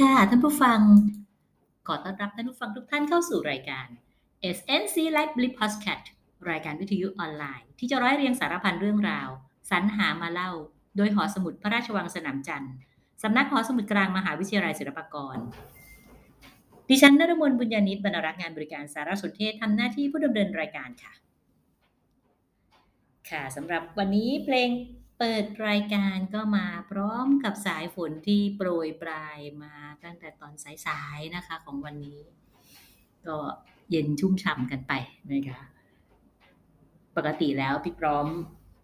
ค่ะ ท่านผู้ฟัง ขอต้อนรับท่านผู้ฟังทุกท่านเข้าสู่รายการ SNC Live Blip Podcast รายการวิทยุออนไลน์ ที่จะร้อยเรียงสารพันเรื่องราว สรรหามาเล่า โดยหอสมุดพระราชวังสนามจันทร์สำนักหอสมุดกลางมหาวิทยาลัยศิลปากร ดิฉันนรมนบุญญาณิตบรรรักษ์งานบริการสารสนเทศทำหน้าที่ผู้ดำเนินรายการค่ะ ค่ะสำหรับวันนี้เพลง เปิดรายการก็มาพร้อมกับสายฝนที่โปรยปลายมาตั้งแต่ตอนสายๆนะคะของวันนี้ ก็เย็นชุ่มฉ่ำกันไปนะคะปกติแล้วพี่พร้อม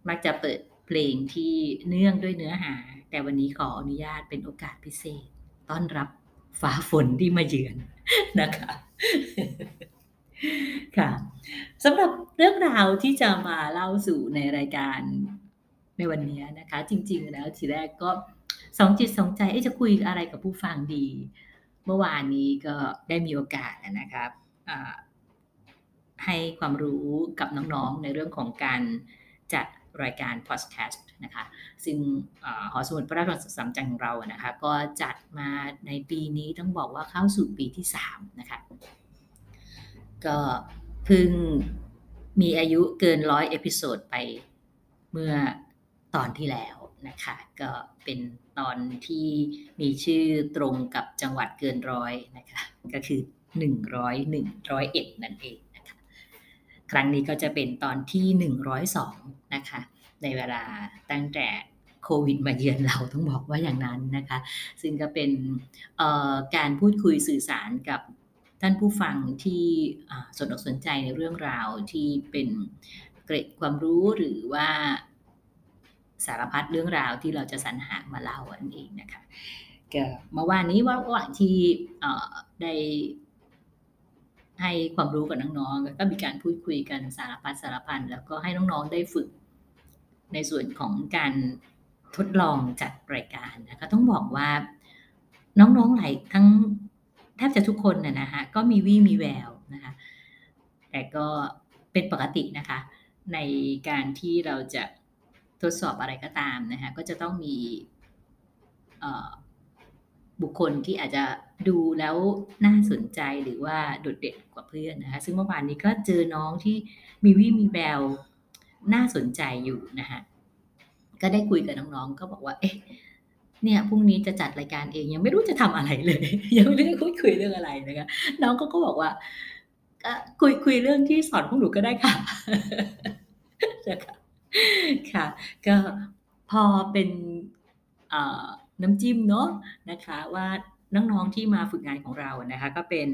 มักจะเปิดเพลงที่เนื่องด้วยเนื้อหา แต่วันนี้ขออนุญาตเป็นโอกาสพิเศษ ต้อนรับฟ้าฝนที่มาเยือนนะคะค่ะสำหรับเรื่องราวที่จะมาเล่าสู่ในรายการ ในวันนี้นะคะ จริง ๆ แล้วทีแรกก็สองจิตสองใจจะคุยอะไรกับผู้ฟังดี เมื่อวานนี้ก็ได้มีโอกาสนะครับให้ความรู้กับน้องๆในเรื่องของการจัดรายการพอดแคสต์นะคะ ซึ่งอหอสมุดพระราชวังสามจันทร์ของเรานะคะ ก็จัดมาในปีนี้ต้องบอกว่าเข้าสู่ปีที่3นะคะ ก็เพิ่งมีอายุเกินร้อย episode ไปเมื่อ ตอนที่แล้วนะคะก็เป็นตอนที่มีชื่อตรงกับจังหวัดเกินร้อยนะคะก็คือ 100 101 นั่นเองนะคะครั้งนี้ก็จะเป็นตอนที่ 102 นะคะในเวลาตั้งแต่โควิดมาเยือนเราต้องบอกว่าอย่างนั้นนะคะซึ่งก็เป็นการพูดคุยสื่อสารกับท่านผู้ฟังที่สนอกสนใจในเรื่องราวที่เป็นเกร็ดความรู้หรือว่า สารพัดเรื่องราวที่เราจะสรรหามาเล่าอันเองนะคะก็เมื่อวานนี้ว่าระหว่างที่ได้ให้ความรู้กับน้องๆแล้วก็มีการพูดคุยกันสารพัดสารพันแล้วก็ให้น้องๆได้ฝึกในส่วนของการทดลองจัดรายการนะคะต้องบอกว่าน้องๆหลายทั้งแทบจะทุกคนน่ะนะคะก็มีวี่มีแววนะคะแต่ก็เป็นปกตินะคะ ในการที่เราจะ ทดสอบอะไรก็ตามนะคะก็จะต้องมีบุคคลที่อาจจะดูแล้วน่าสนใจหรือว่าโดดเด่นกว่าเพื่อนนะคะซึ่งเมื่อวานนี้ก็เจอน้องที่มีวี่มีแววน่าสนใจอยู่นะคะก็ได้คุยกับน้องๆก็บอกว่า เอ๊ะเนี่ยพรุ่งนี้จะจัดรายการเองยังไม่รู้จะทำอะไรเลย ยังไม่รู้จะคุยคุยเรื่องอะไรนะคะน้องก็ก็บอกว่าก็คุยคุยเรื่องที่สอนพวกหนูก็ได้ค่ะนะคะ ค่ะ ก็พอเป็นเอ่อน้ำจิ้มเนาะนะคะว่าน้องๆที่มาฝึกงานของเรานะคะ ก็เป็น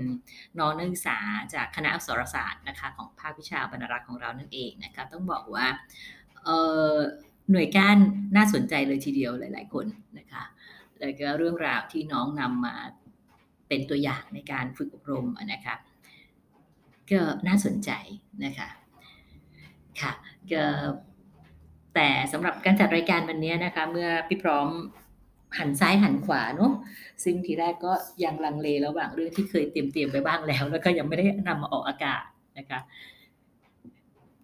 น้องนักศึกษาจากคณะอักษรศาสตร์นะคะ ของภาควิชาบรรณารักษ์ของเรานั่นเองนะคะต้องบอกว่าเอ่อหน่วยก้านน่าสนใจเลยทีเดียวหลาย ๆ คนนะคะแล้วก็เรื่องราวที่น้องนำมาเป็นตัวอย่างในการฝึกอบรมนะคะก็น่าสนใจนะคะค่ะก็ แต่สำหรับการจัดรายการวันนี้นะคะ เมื่อพี่พร้อมหันซ้ายหันขวาเนาะซึ่งทีแรกก็ยังลังเลระหว่างเรื่องที่เคยเตรียมเตรียมไปบ้างแล้ว แล้วก็ยังไม่ได้นำมาออกอากาศนะคะ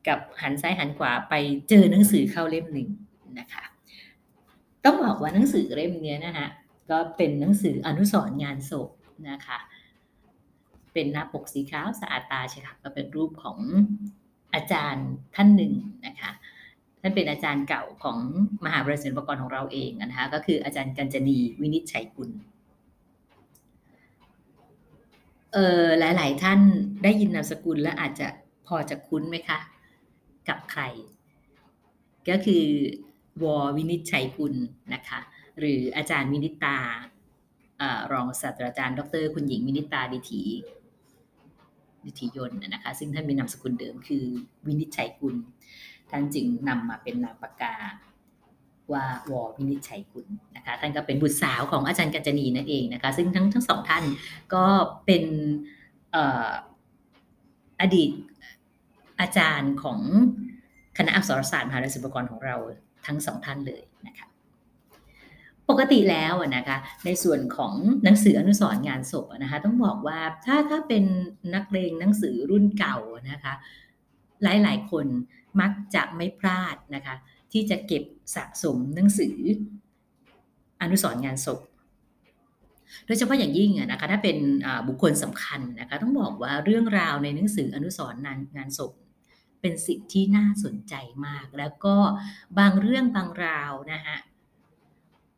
กับหันซ้ายหันขวาไปเจอหนังสือเข้าเล่มหนึ่งนะคะ ต้องบอกว่าหนังสือเล่มนี้นะคะก็เป็นหนังสืออนุสรณ์งานศพนะคะ เป็นหน้าปกสีขาวสะอาดตาใช่ค่ะก็เป็นรูปของอาจารย์ท่านหนึ่งนะคะ ท่านเป็นอาจารย์เก่าของมหาวิทยาลัยศิลปากรของเราเองนะคะก็คืออาจารย์กัญจนีวินิจฉัยกุลเออหลาย ๆ ท่านได้ยินนามสกุลและอาจจะพอจะคุ้นไหมคะ กับใคร ก็คือวอวินิจฉัยกุลนะคะ หรืออาจารย์วินิตาอ่อรองศาสตราจารย์ ดร คุณหญิงวินิตาดิถีดิถียนต์นะคะ ซึ่งท่านมีนามสกุลเดิมคือวินิจฉัยกุล ท่านจึงนำมาเป็นนามปากกาว่าวอวินิจฉัยกุลนะคะท่านก็เป็นบุตรสาวของอาจารย์กัญจนีนั่นเองนะคะ ซึ่งทั้งทั้งสองท่านก็เป็นเอ่ออดีตอาจารย์ของคณะอักษรศาสตร์มหาวิทยาลัยศิลปากรของเราทั้งสองท่านเลยนะคะปกติแล้วนะคะในส่วนของหนังสืออนุสรณ์งานศพนะคะต้องบอกว่าถ้าถ้าเป็นนักเลงหนังสือรุ่นเก่านะคะ หลายๆคน มักจะไม่พลาดนะคะ ที่จะเก็บสะสมหนังสือ อนุสรณ์งานศพ โดยเฉพาะอย่างยิ่งนะคะถ้าเป็นบุคคลสำคัญนะคะต้องบอกว่าเรื่องราวในหนังสืออนุสรณ์งานศพเป็นสิ่งที่น่าสนใจมาก แล้วก็บางเรื่องบางราวนะคะ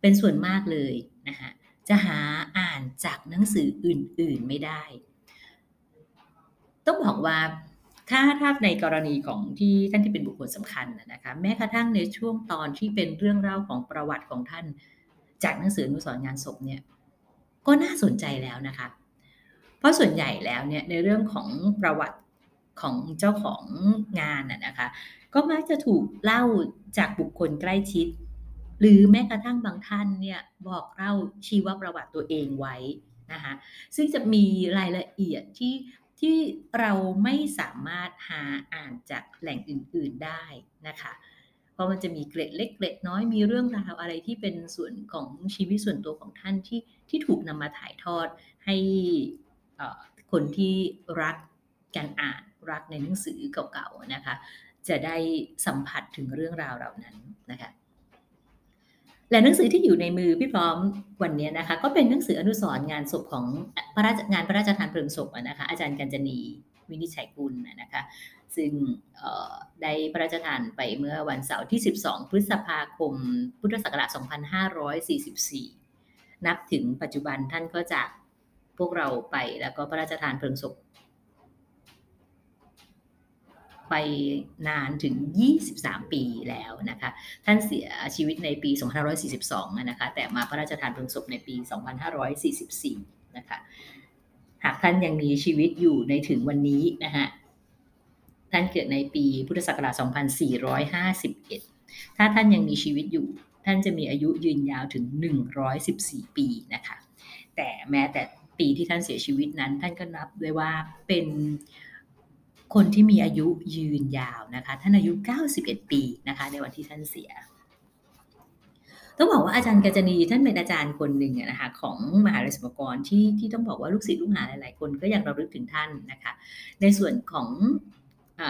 เป็นส่วนมากเลยนะคะจะหาอ่านจากหนังสืออื่น ๆไม่ได้ ต้องบอกว่า ถ้าถ้าในกรณีของที่ท่านที่เป็นบุคคลสำคัญนะคะแม้กระทั่งในช่วงตอนที่เป็นเรื่องเล่าของประวัติของท่าน จากหนังสืออนุสรงานศพเนี่ยก็น่าสนใจแล้วนะคะ เพราะส่วนใหญ่แล้วเนี่ยในเรื่องของประวัติของเจ้าของงานอะนะคะ ก็มักจะถูกเล่าจากบุคคลใกล้ชิด หรือแม้กระทั่งบางท่านเนี่ยบอกเล่าชีวประวัติตัวเองไว้นะคะซึ่งจะมีรายละเอียดที่ ที่เราไม่สามารถหาอ่านจากแหล่งอื่น ๆได้นะคะ เพราะมันจะมีเกร็ดเล็กเกร็ดน้อยมีเรื่องราวอะไรที่เป็นส่วนของชีวิตส่วนตัวของท่านที่ที่ถูกนำมาถ่ายทอดให้คนที่รักการอ่านรักในหนังสือเก่าๆนะคะ จะได้สัมผัสถึงเรื่องราวเหล่านั้นนะคะ และหนังสือที่อยู่ในมือพี่พร้อมวันนี้นะคะ ก็เป็นหนังสืออนุสรณ์งานศพของพระราชงานพระราชทานเพลิงศพนะคะ อาจารย์กัญจนีวินิจฉัยกุลนะคะ ซึ่งได้พระราชทานไปเมื่อวันเสาร์ที่ 12 พฤษภาคม พุทธศักราช 2544 นับถึงปัจจุบันท่านก็จากพวกเราไปแล้วก็พระราชทานเพลิงศพ ไปนานถึง 23 ปีแล้วนะคะ ท่านเสียชีวิตในปี 2542 นะคะ แต่มาพระราชทานเพลิงศพในปี 2544 นะคะ หากท่านยังมีชีวิตอยู่ในถึงวันนี้นะคะท่านเกิดในปีพุทธศักราช 2451 ถ้าท่านยังมีชีวิตอยู่ ท่านจะมีอายุยืนยาวถึง 114 ปีนะคะ แต่แม้แต่ปีที่ท่านเสียชีวิตนั้น ท่านก็นับด้วยว่าเป็น คนที่มีอายุยืนยาวนะคะท่านอายุ 91 ปีนะคะในวันที่ท่านเสีย ต้องบอกว่าอาจารย์กัจนีท่านเป็นอาจารย์คนหนึ่งนะคะของมหาวิทยาลัยศิลปากรที่ที่ต้องบอกว่าลูกศิษย์ลูกหาหลาย ๆ คนก็ยังระลึกถึงท่านนะคะในส่วนของ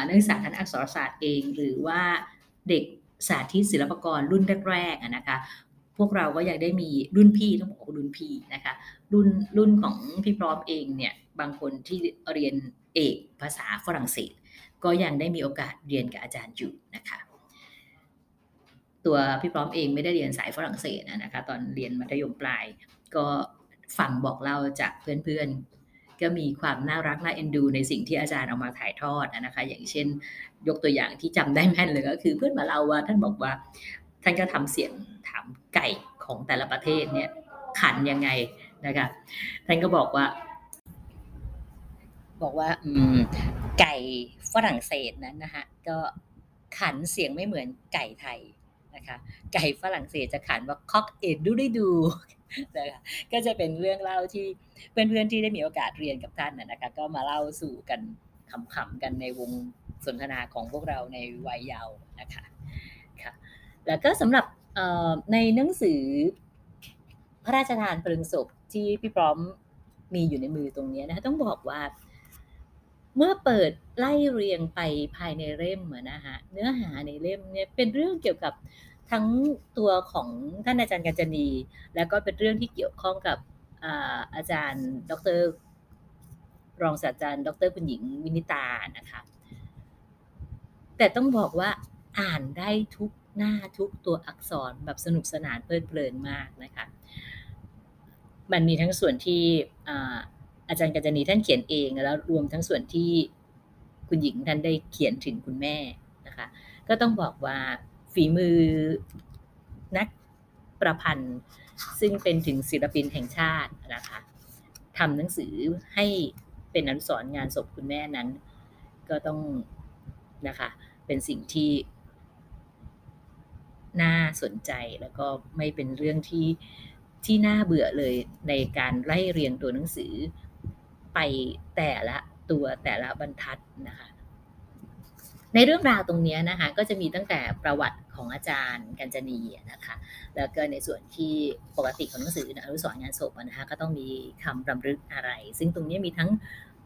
นักศึกษาคณะอักษรศาสตร์เอง หรือว่าเด็กสาธิตศิลปกรรุ่นแรกๆนะคะพวกเราก็ยังได้มีรุ่นพี่ต้องบอกว่ารุ่นพี่นะคะรุ่นรุ่นของพี่พร้อมเองเนี่ยบางคนที่เรียน เอกภาษาฝรั่งเศส ก็ยังได้มีโอกาสเรียนกับอาจารย์อยู่นะคะตัวพี่พร้อมเองไม่ได้เรียนสายฝรั่งเศสนะคะตอนเรียนมัธยมปลาย ก็ฟังบอกเล่าจากเพื่อนๆ ก็มีความน่ารักน่าเอ็นดู ในสิ่งที่อาจารย์เอามาถ่ายทอดนะคะอย่างเช่น ยกตัวอย่างที่จำได้แม่นเลยก็คือเพื่อนมาเล่าว่าท่านบอกว่า ท่านก็ทำเสียงถามไก่ของแต่ละประเทศเนี่ยขันยังไงนะคะท่านก็บอกว่า บอกว่า อืม ไก่ฝรั่งเศสนั้นนะคะก็ขันเสียงไม่เหมือนไก่ไทยนะคะไก่ฝรั่งเศสจะขันว่าคอกเอ็ดดูได้ดูนะคะก็จะเป็นเรื่องเล่าที่เพื่อนๆที่ได้มีโอกาสเรียนกับท่านนะคะก็มาเล่าสู่กันขำๆกันในวงสนทนาของพวกเราในวัยเยาว์นะคะค่ะแล้วก็สำหรับในหนังสือพระราชทานเพลิงศพที่พี่พร้อมมีอยู่ในมือตรงนี้นะคะต้องบอกว่า เมื่อเปิดไล่เรียงไปภายในเล่มนะคะเนื้อหาในเล่มเนี่ยเป็นเรื่องเกี่ยวกับทั้งตัวของท่านอาจารย์กัญจนีแล้วก็เป็นเรื่องที่เกี่ยวข้องกับอาอาจารย์ ดร รองศาสตราจารย์ ดรคุณหญิงวินิตานะคะแต่ต้องบอกว่าอ่านได้ทุกหน้าทุกตัวอักษรแบบสนุกสนานเพลิดเพลินมากนะคะมันมีทั้งส่วนที่ อาจารย์กัญจนีท่านเขียนเองแล้วรวมทั้งส่วนที่คุณหญิงท่านได้เขียนถึงคุณแม่นะคะ ก็ต้องบอกว่าฝีมือนักประพันธ์ ซึ่งเป็นถึงศิลปินแห่งชาตินะคะทำหนังสือให้เป็นอนุสรณ์งานศพคุณแม่นั้น ก็ต้องนะคะ เป็นสิ่งที่น่าสนใจแล้วก็ไม่เป็นเรื่องที่ที่น่าเบื่อเลยในการไล่เรียงตัวหนังสือ ไปแต่ละตัวแต่ละบรรทัดนะคะ ในเรื่องราวตรงนี้นะคะก็จะมีตั้งแต่ประวัติของอาจารย์กัญจนีนะคะ แล้วก็ในส่วนที่ปกติของหนังสืออนุสรณ์งานศพนะคะก็ต้องมีคำรำลึกอะไร ซึ่งตรงนี้มีทั้ง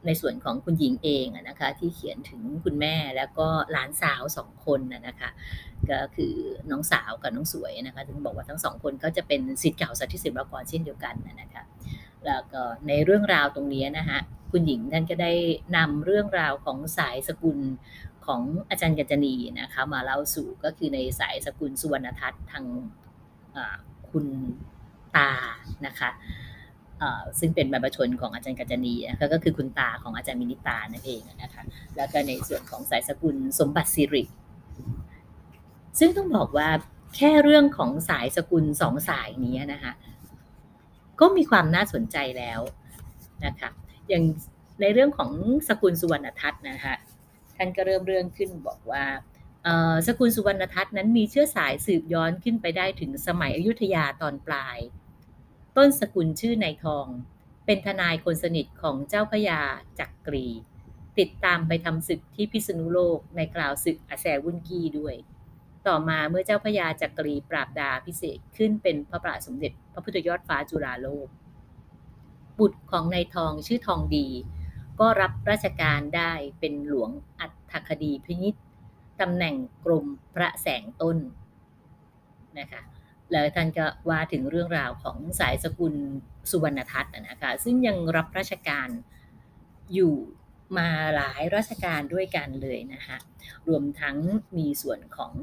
ในส่วนของคุณหญิงเองนะคะที่เขียนถึงคุณแม่แล้วก็หลานสาวสองคนนะคะก็คือน้องสาวกับน้องสวยนะคะถึงบอกว่าทั้งสองคนก็จะเป็นสิทธิ์เก่าสัตธิศิลปากรเช่นเดียวกันนะคะ แล้วก็ในเรื่องราวตรงนี้นะคะคุณหญิงท่านก็ได้นำเรื่องราวของสายสกุลของอาจารย์กัญจนีนะคะมาเล่าสู่ก็คือในสายสกุลสุวรรณทัศน์ทางคุณตานะคะซึ่งเป็นบรรพชนของอาจารย์กัญจนีนะคะก็คือคุณตาของอาจารย์มินิตานั่นเองนะคะแล้วก็ในส่วนของสายสกุลสมบัติสิริ ซึ่งต้องบอกว่าแค่เรื่องของสายสกุลสองสายนี้นะคะ ก็มีความน่าสนใจแล้วนะคะอย่างในเรื่องของสกุลสุวรรณทัศน์นะคะท่านก็เริ่มเรื่องขึ้นบอกว่าสกุลสุวรรณทัศน์นั้นมีเชื้อสายสืบย้อนขึ้นไปได้ถึงสมัยอยุธยาตอนปลาย ต้นสกุลชื่อนายทอง เป็นทนายคนสนิทของเจ้าพยาจักกรี ติดตามไปทำศึกที่พิษณุโลกในกล่าวศึกอาแซวุนกี้ด้วย ต่อมาเมื่อเจ้าพยาจักรีปราบดาพิเศษขึ้นเป็นพระปราสมเด็จ พระพุทธยอดฟ้าจุฬาโลก บุตรของนายทองชื่อทองดี ก็รับราชการได้เป็นหลวงอัฐคดีพินิษตำแหน่งกรมพระแสงต้นนะคะแล้วท่านก็ว่าถึงเรื่องราวของสายสกุลสุวรรณทัศน์นะคะซึ่งยังรับราชการอยู่ มาหลายราชการด้วยกันเลยนะคะรวมทั้งมีส่วนของ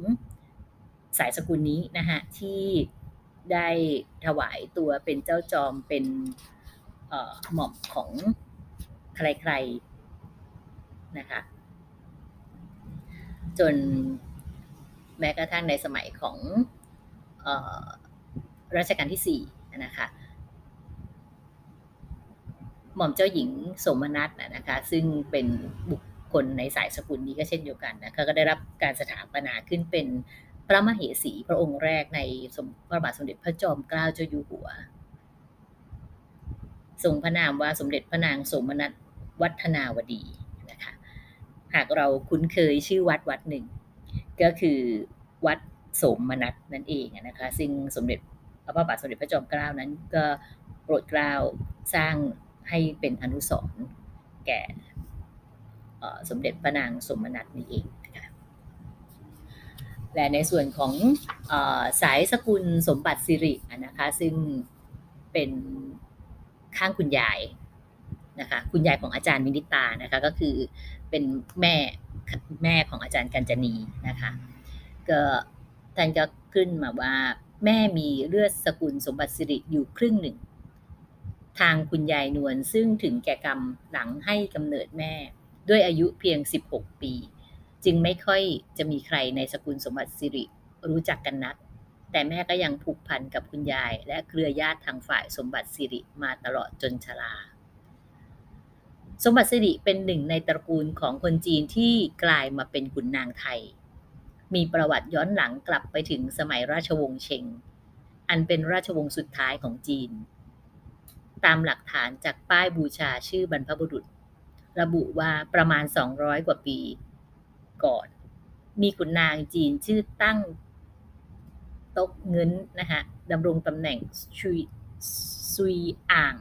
สายสกุลนี้นะคะที่ได้ถวายตัวเป็นเจ้าจอมเป็นหม่อมของใครๆนะคะ จนแม้กระทั่งในสมัยของรัชกาลที่4นะคะ หม่อมเจ้าหญิงสมนัตนะคะ ซึ่งเป็นบุคคลในสายสกุลนี้ก็เช่นเดียวกันนะคะก็ได้รับการสถาปนาขึ้นเป็นพระมเหสีพระองค์แรกในสมพระบาทสมเด็จพระจอมเกล้าเจ้าอยู่หัว ทรงพระนามว่าสมเด็จพระนางสมนัตวัฒนาวดีนะคะ หากเราคุ้นเคยชื่อวัดวัดหนึ่ง ก็คือวัดสมนัตนั่นเองนะคะซึ่งสมเด็จพระบาทสมเด็จพระจอมเกล้านั้นก็โปรดเกล้าสร้าง ให้เป็นอนุสรณ์แก่สมเด็จพระนางสมนัตนี่เองนะคะและในส่วนของอสายสกุลสมบัติสิรินะคะซึ่งเป็นข้างคุณยายนะคะคุณยายของอาจารย์มินิตานะคะก็คือเป็นแม่แม่ของอาจารย์กัญจนีนะคะก็ท่านก็ขึ้นมาว่าแม่มีเลือดสกุลสมบัติสิริอยู่ครึ่งหนึ่ง ทางคุณยายนวลซึ่งถึงแก่กรรมหลังให้กำเนิดแม่ ด้วยอายุเพียง 16 ปี จึงไม่ค่อยจะมีใครในสกุลสมบัติสิริรู้จักกันนัก แต่แม่ก็ยังผูกพันกับคุณยาย และเครือญาติทางฝ่ายสมบัติสิริมาตลอดจนชราสมบัติสิริเป็นหนึ่งในตระกูลของคนจีนที่กลายมาเป็นขุนนางไทย มีประวัติย้อนหลังกลับไปถึงสมัยราชวงศ์เชง อันเป็นราชวงศ์สุดท้ายของจีน ตามหลักฐานจากป้ายบูชาชื่อบรรพบุรุษ ระบุว่าประมาณ 200 กว่าปีก่อน มีขุนนางจีนชื่อตั้งตกเงินนะคะดำรงตำแหน่งชุยซุยอ่าง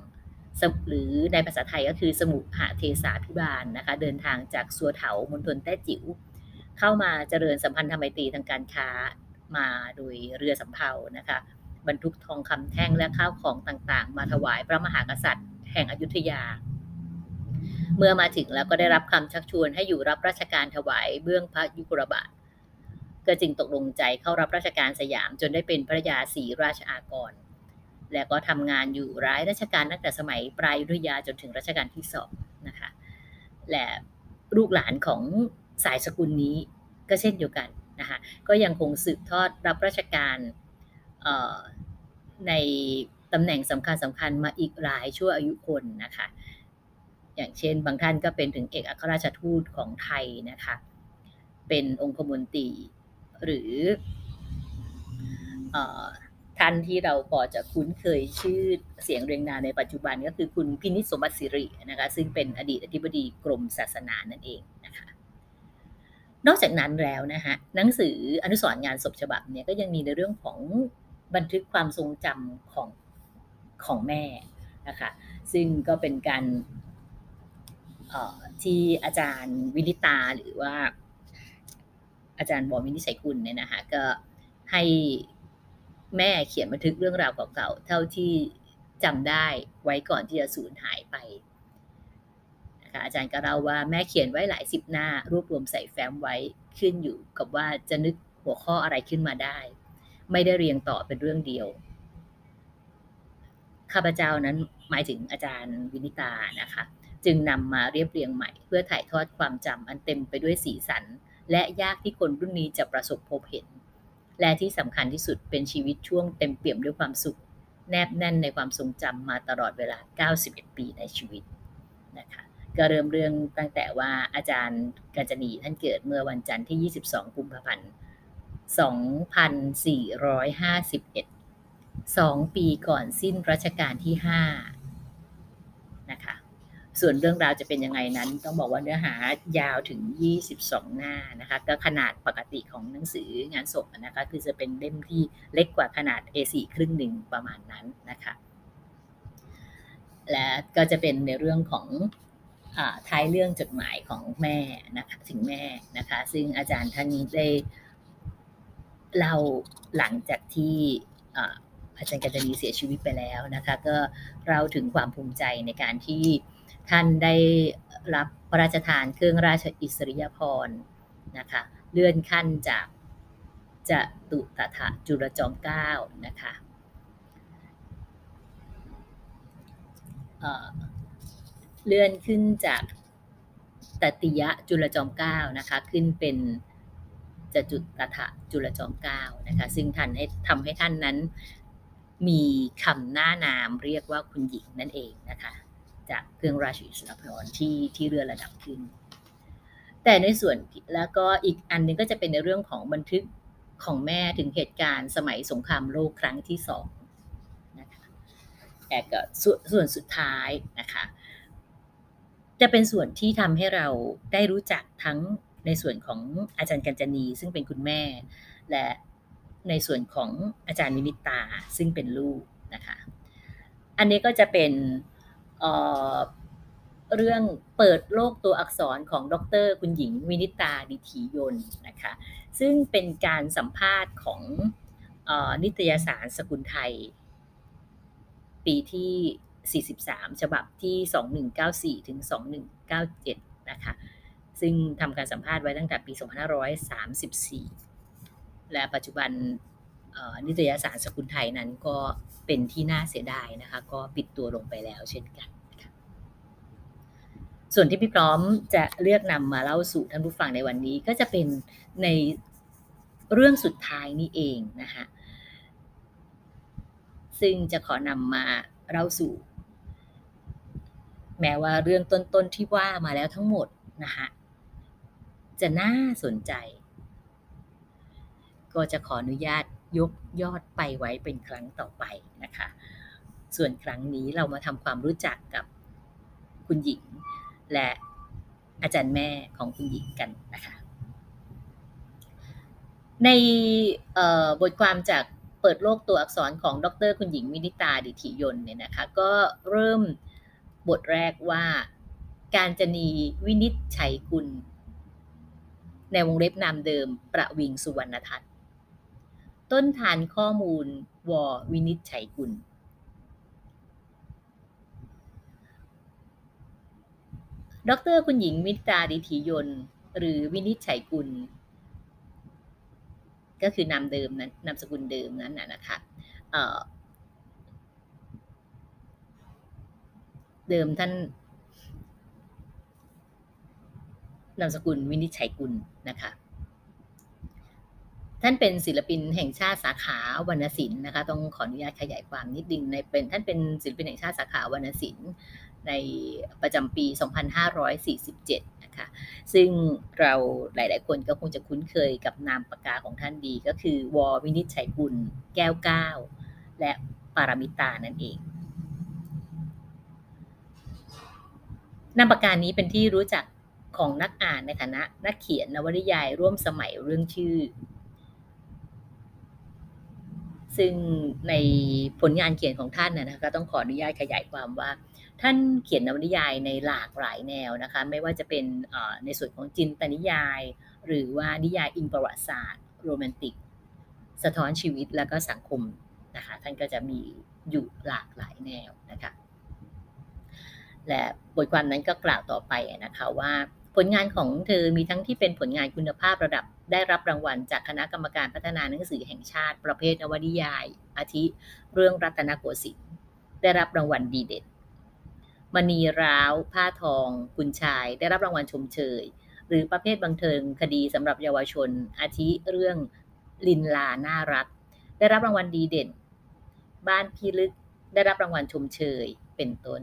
หรือในภาษาไทยก็คือสมุหเทสาพิบาลนะคะ เดินทางจากสัวเถามณฑลแต้จิ๋วเข้ามาเจริญสัมพันธไมตรีทางการค้ามาโดยเรือสำเภานะคะ บรรทุกทองคำแท่งและข้าวของต่างๆ มาถวายพระมหากษัตริย์ แห่งอยุธยา เมื่อมาถึงแล้วก็ได้รับคำชักชวนให้อยู่รับราชการถวายเบื้องพระยุคลบาทก็จึงตกลงใจเข้ารับราชการสยามจนได้เป็นพระยาศรีราชอากร และก็ทำงานอยู่ร้ายราชการตั้งแต่สมัยปลายยุธยาจนถึงรัชกาลที่สองนะคะ และลูกหลานของสายสกุลนี้ก็เช่นเดียวกันนะคะ ก็ยังคงสืบทอดรับราชการ ในตำแหน่งสำคัญสำคัญมาอีกหลายชั่วอายุคนนะคะ อย่างเช่นบางท่านก็เป็นถึงเอกอัครราชทูตของไทยนะคะ เป็นองคมนตรีหรือท่านที่เราพอจะคุ้นเคยชื่อเสียงเรียงนามในปัจจุบันก็คือคุณพินิจสมบัติสิรินะคะซึ่งเป็นอดีตอธิบดีกรมศาสนานั่นเองนะคะนอกจากนั้นแล้วนะฮะหนังสืออนุสรณ์งานศพฉบับเนี่ยก็ยังมีในเรื่องของ บันทึกความทรงจำของของแม่นะคะ ซึ่งก็เป็นการที่อาจารย์วินิตาหรือว่า อาจารย์บอมินิชัยกุลเนี่ยนะคะก็ให้แม่เขียนบันทึกเรื่องราวเก่าๆเท่าที่จำได้ไว้ก่อนที่จะสูญหายไปนะคะอาจารย์ก็เล่าว่าแม่เขียนไว้หลายสิบหน้ารวบรวมใส่แฟ้มไว้ขึ้นอยู่กับว่าจะนึกหัวข้ออะไรขึ้นมาได้ ไม่ได้เรียงต่อเป็นเรื่องเดียว ข้าพเจ้านั้นหมายถึงอาจารย์วินิตานะคะ จึงนำมาเรียบเรียงใหม่ เพื่อถ่ายทอดความจำอันเต็มไปด้วยสีสัน และยากที่คนรุ่นนี้จะประสบพบเห็น และที่สำคัญที่สุดเป็นชีวิตช่วงเต็มเปี่ยมด้วยความสุข แนบแน่นในความทรงจำมาตลอดเวลา 91 ปีในชีวิตนะคะก็เริ่มเรื่องตั้งแต่ว่าอาจารย์กาญจนีท่านเกิดเมื่อวันจันทร์ที่ 22 กุมภาพันธ์ 2451สองปีก่อนสิ้นรัชกาลที่ห้านะคะ ส่วนเรื่องราวจะเป็นยังไงนั้น ต้องบอกว่าเนื้อหายาวถึง 22 หน้านะคะ ก็ขนาดปกติของหนังสืองานศพนะคะ คือจะเป็นเล่มที่เล็กกว่าขนาด A4 ครึ่งหนึ่งประมาณนั้นนะคะ และก็จะเป็นในเรื่องของท้ายเรื่องจดหมายของแม่นะคะถึงแม่นะคะ ซึ่งอาจารย์ท่านนี้ได้ เล่าหลังจากที่อาจารย์กัญจนีเสียชีวิตไปแล้วนะคะก็เราถึงความภูมิใจในการที่ท่านได้รับพระราชทานเครื่องราชอิสริยาภรณ์นะคะเลื่อนขั้นจากจะตุตถะจุลจอมเก้านะคะเลื่อนขึ้นจากตติยะจุลจอมเก้านะคะขึ้นเป็น จะจุดตถะจุลจอมเก้านะคะ ซึ่งท่านให้ทำให้ท่านนั้น มีคำหน้านามเรียกว่าคุณหญิงนั่นเองนะคะ จากเครื่องราชอิสริยภรณ์ที่ที่เรือระดับขึ้น แต่ในส่วนแล้วก็อีกอันนึงก็จะเป็นในเรื่องของบันทึกของแม่ถึงเหตุการณ์สมัยสงครามโลกครั้งที่สองนะคะแต่ก็ส่วนสุดท้ายนะคะ จะเป็นส่วนที่ทำให้เราได้รู้จักทั้ง ในส่วนของอาจารย์กัญจนีซึ่งเป็นคุณแม่ และในส่วนของอาจารย์นิมิตาซึ่งเป็นลูกนะคะอันนี้ก็จะเป็นเเรื่องเปิดโลกตัวอักษรของดร คุณหญิงวินิตาดิถียนนะคะซึ่งเป็นการสัมภาษณ์ของอนิตยสารสกุลไทย ปีที่ 43 ฉบับที่ 2194 ถึง 2197 นะคะ ซึ่งทำการสัมภาษณ์ไว้ตั้งแต่ปี 2534 และปัจจุบันนิตยสารสกุลไทยนั้นก็เป็นที่น่าเสียดายนะคะ ก็ปิดตัวลงไปแล้วเช่นกัน ส่วนที่พี่พร้อมจะเลือกนำมาเล่าสู่ท่านผู้ฟังในวันนี้ ก็จะเป็นในเรื่องสุดท้ายนี้เองนะคะซึ่งจะขอนำมาเล่าสู่ แม้ว่าเรื่องต้นๆที่ว่ามาแล้วทั้งหมดนะคะ จะน่าสนใจ ก็จะขออนุญาตยกยอดไปไว้เป็นครั้งต่อไปนะคะ ส่วนครั้งนี้เรามาทำความรู้จักกับคุณหญิง และอาจารย์แม่ของคุณหญิงกันนะคะในบทความจากเปิดโลกตัวอักษรของดรคุณหญิงมินิตาดิถิยนเนี่ยนะคะก็เริ่มบทแรกว่าการจนีวินิจฉัยกุล ในวงเล็บนามเดิม ประวิงสุวรรณทัศนต้นทานข้อมูลวอวินิจฉัยกุล ดรคุณหญิงมิตราดิธียนหรือวินิจฉัยกุล ก็คือนามเดิมนั้นนามสกุลเดิมนั้นนะคะเดิมท่าน นามสกุลวินิจฉัยกุลนะคะ ท่านเป็นศิลปินแห่งชาติสาขาวรรณศิลป์นะคะต้องขออนุญาตขยายความนิดนึงในเป็นท่านเป็นศิลปินแห่งชาติสาขาวรรณศิลป์ในประจำปี 2547 นะคะ ซึ่งเราหลาย ๆ คนก็คงจะคุ้นเคยกับนามปากกาของท่านดี ก็คือวอวินิจฉัยกุลแก้วก้าวและปารามิตานั่นเอง นามปากกานี้เป็นที่รู้จัก ของนักอ่านในฐานะนักเขียนนวนิยายร่วมสมัยเรื่องชื่อ ซึ่งในผลงานเขียนของท่านนะก็ต้องขออนุญาตขยายความว่า ท่านเขียนนวนิยายในหลากหลายแนวนะคะ ไม่ว่าจะเป็นในส่วนของจินตนิยาย หรือว่านิยายอิงประวัติศาสตร์โรแมนติก สะท้อนชีวิตแล้วก็สังคมนะคะท่านก็จะมีอยู่หลากหลายแนวนะคะและบทความนั้นก็กล่าวต่อไปนะคะว่า ลงานของเธอมีทั้งที่เป็นผลงานคุณภาพระดับได้รับรางวัล จากคณะกรรมการพัฒนาหนังสือแห่งชาติ ประเภทนวนิยาย อาทิ เรื่องรัตนโกสินทร์ได้รับรางวัลดีเด่นมณีร้าว ผ้าทองคุณชาย ได้รับรางวัลชมเชย หรือประเภทบังเทิงคดีสำหรับเยาวชน อาทิเรื่องลินลาน่ารัก ได้รับรางวัลดีเด่น บ้านพีลึกได้รับรางวัลชมเชยเป็นต้น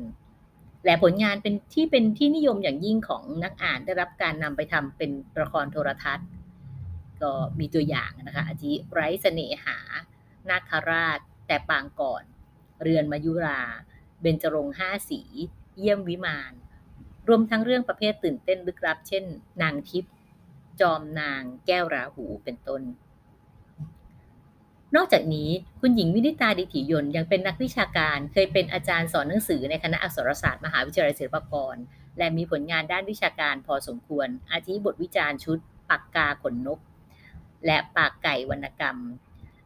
และผลงานเป็นที่เป็นที่นิยมอย่างยิ่งของนักอ่านได้รับการนำไปทำเป็นละครโทรทัศน์ ก็มีตัวอย่างนะคะอาทิไร้เสน่หา นาคราช แต่ปางก่อน เรือนมายุรา เบญจรงห้าสี เยี่ยมวิมานรวมทั้งเรื่องประเภทตื่นเต้นลึกลับ เช่น นางทิพย์จอมนางแก้วราหูเป็นต้น นอกจากนี้คุณหญิงวินิตาดิถิยนยังเป็นนักวิชาการ เคยเป็นอาจารย์สอนหนังสือในคณะอักษรศาสตร์มหาวิทยาลัยศิลปากร และมีผลงานด้านวิชาการพอสมควร อาทิบทวิจารณ์ชุด ปากกาขนนก และปากไก่วรรณกรรม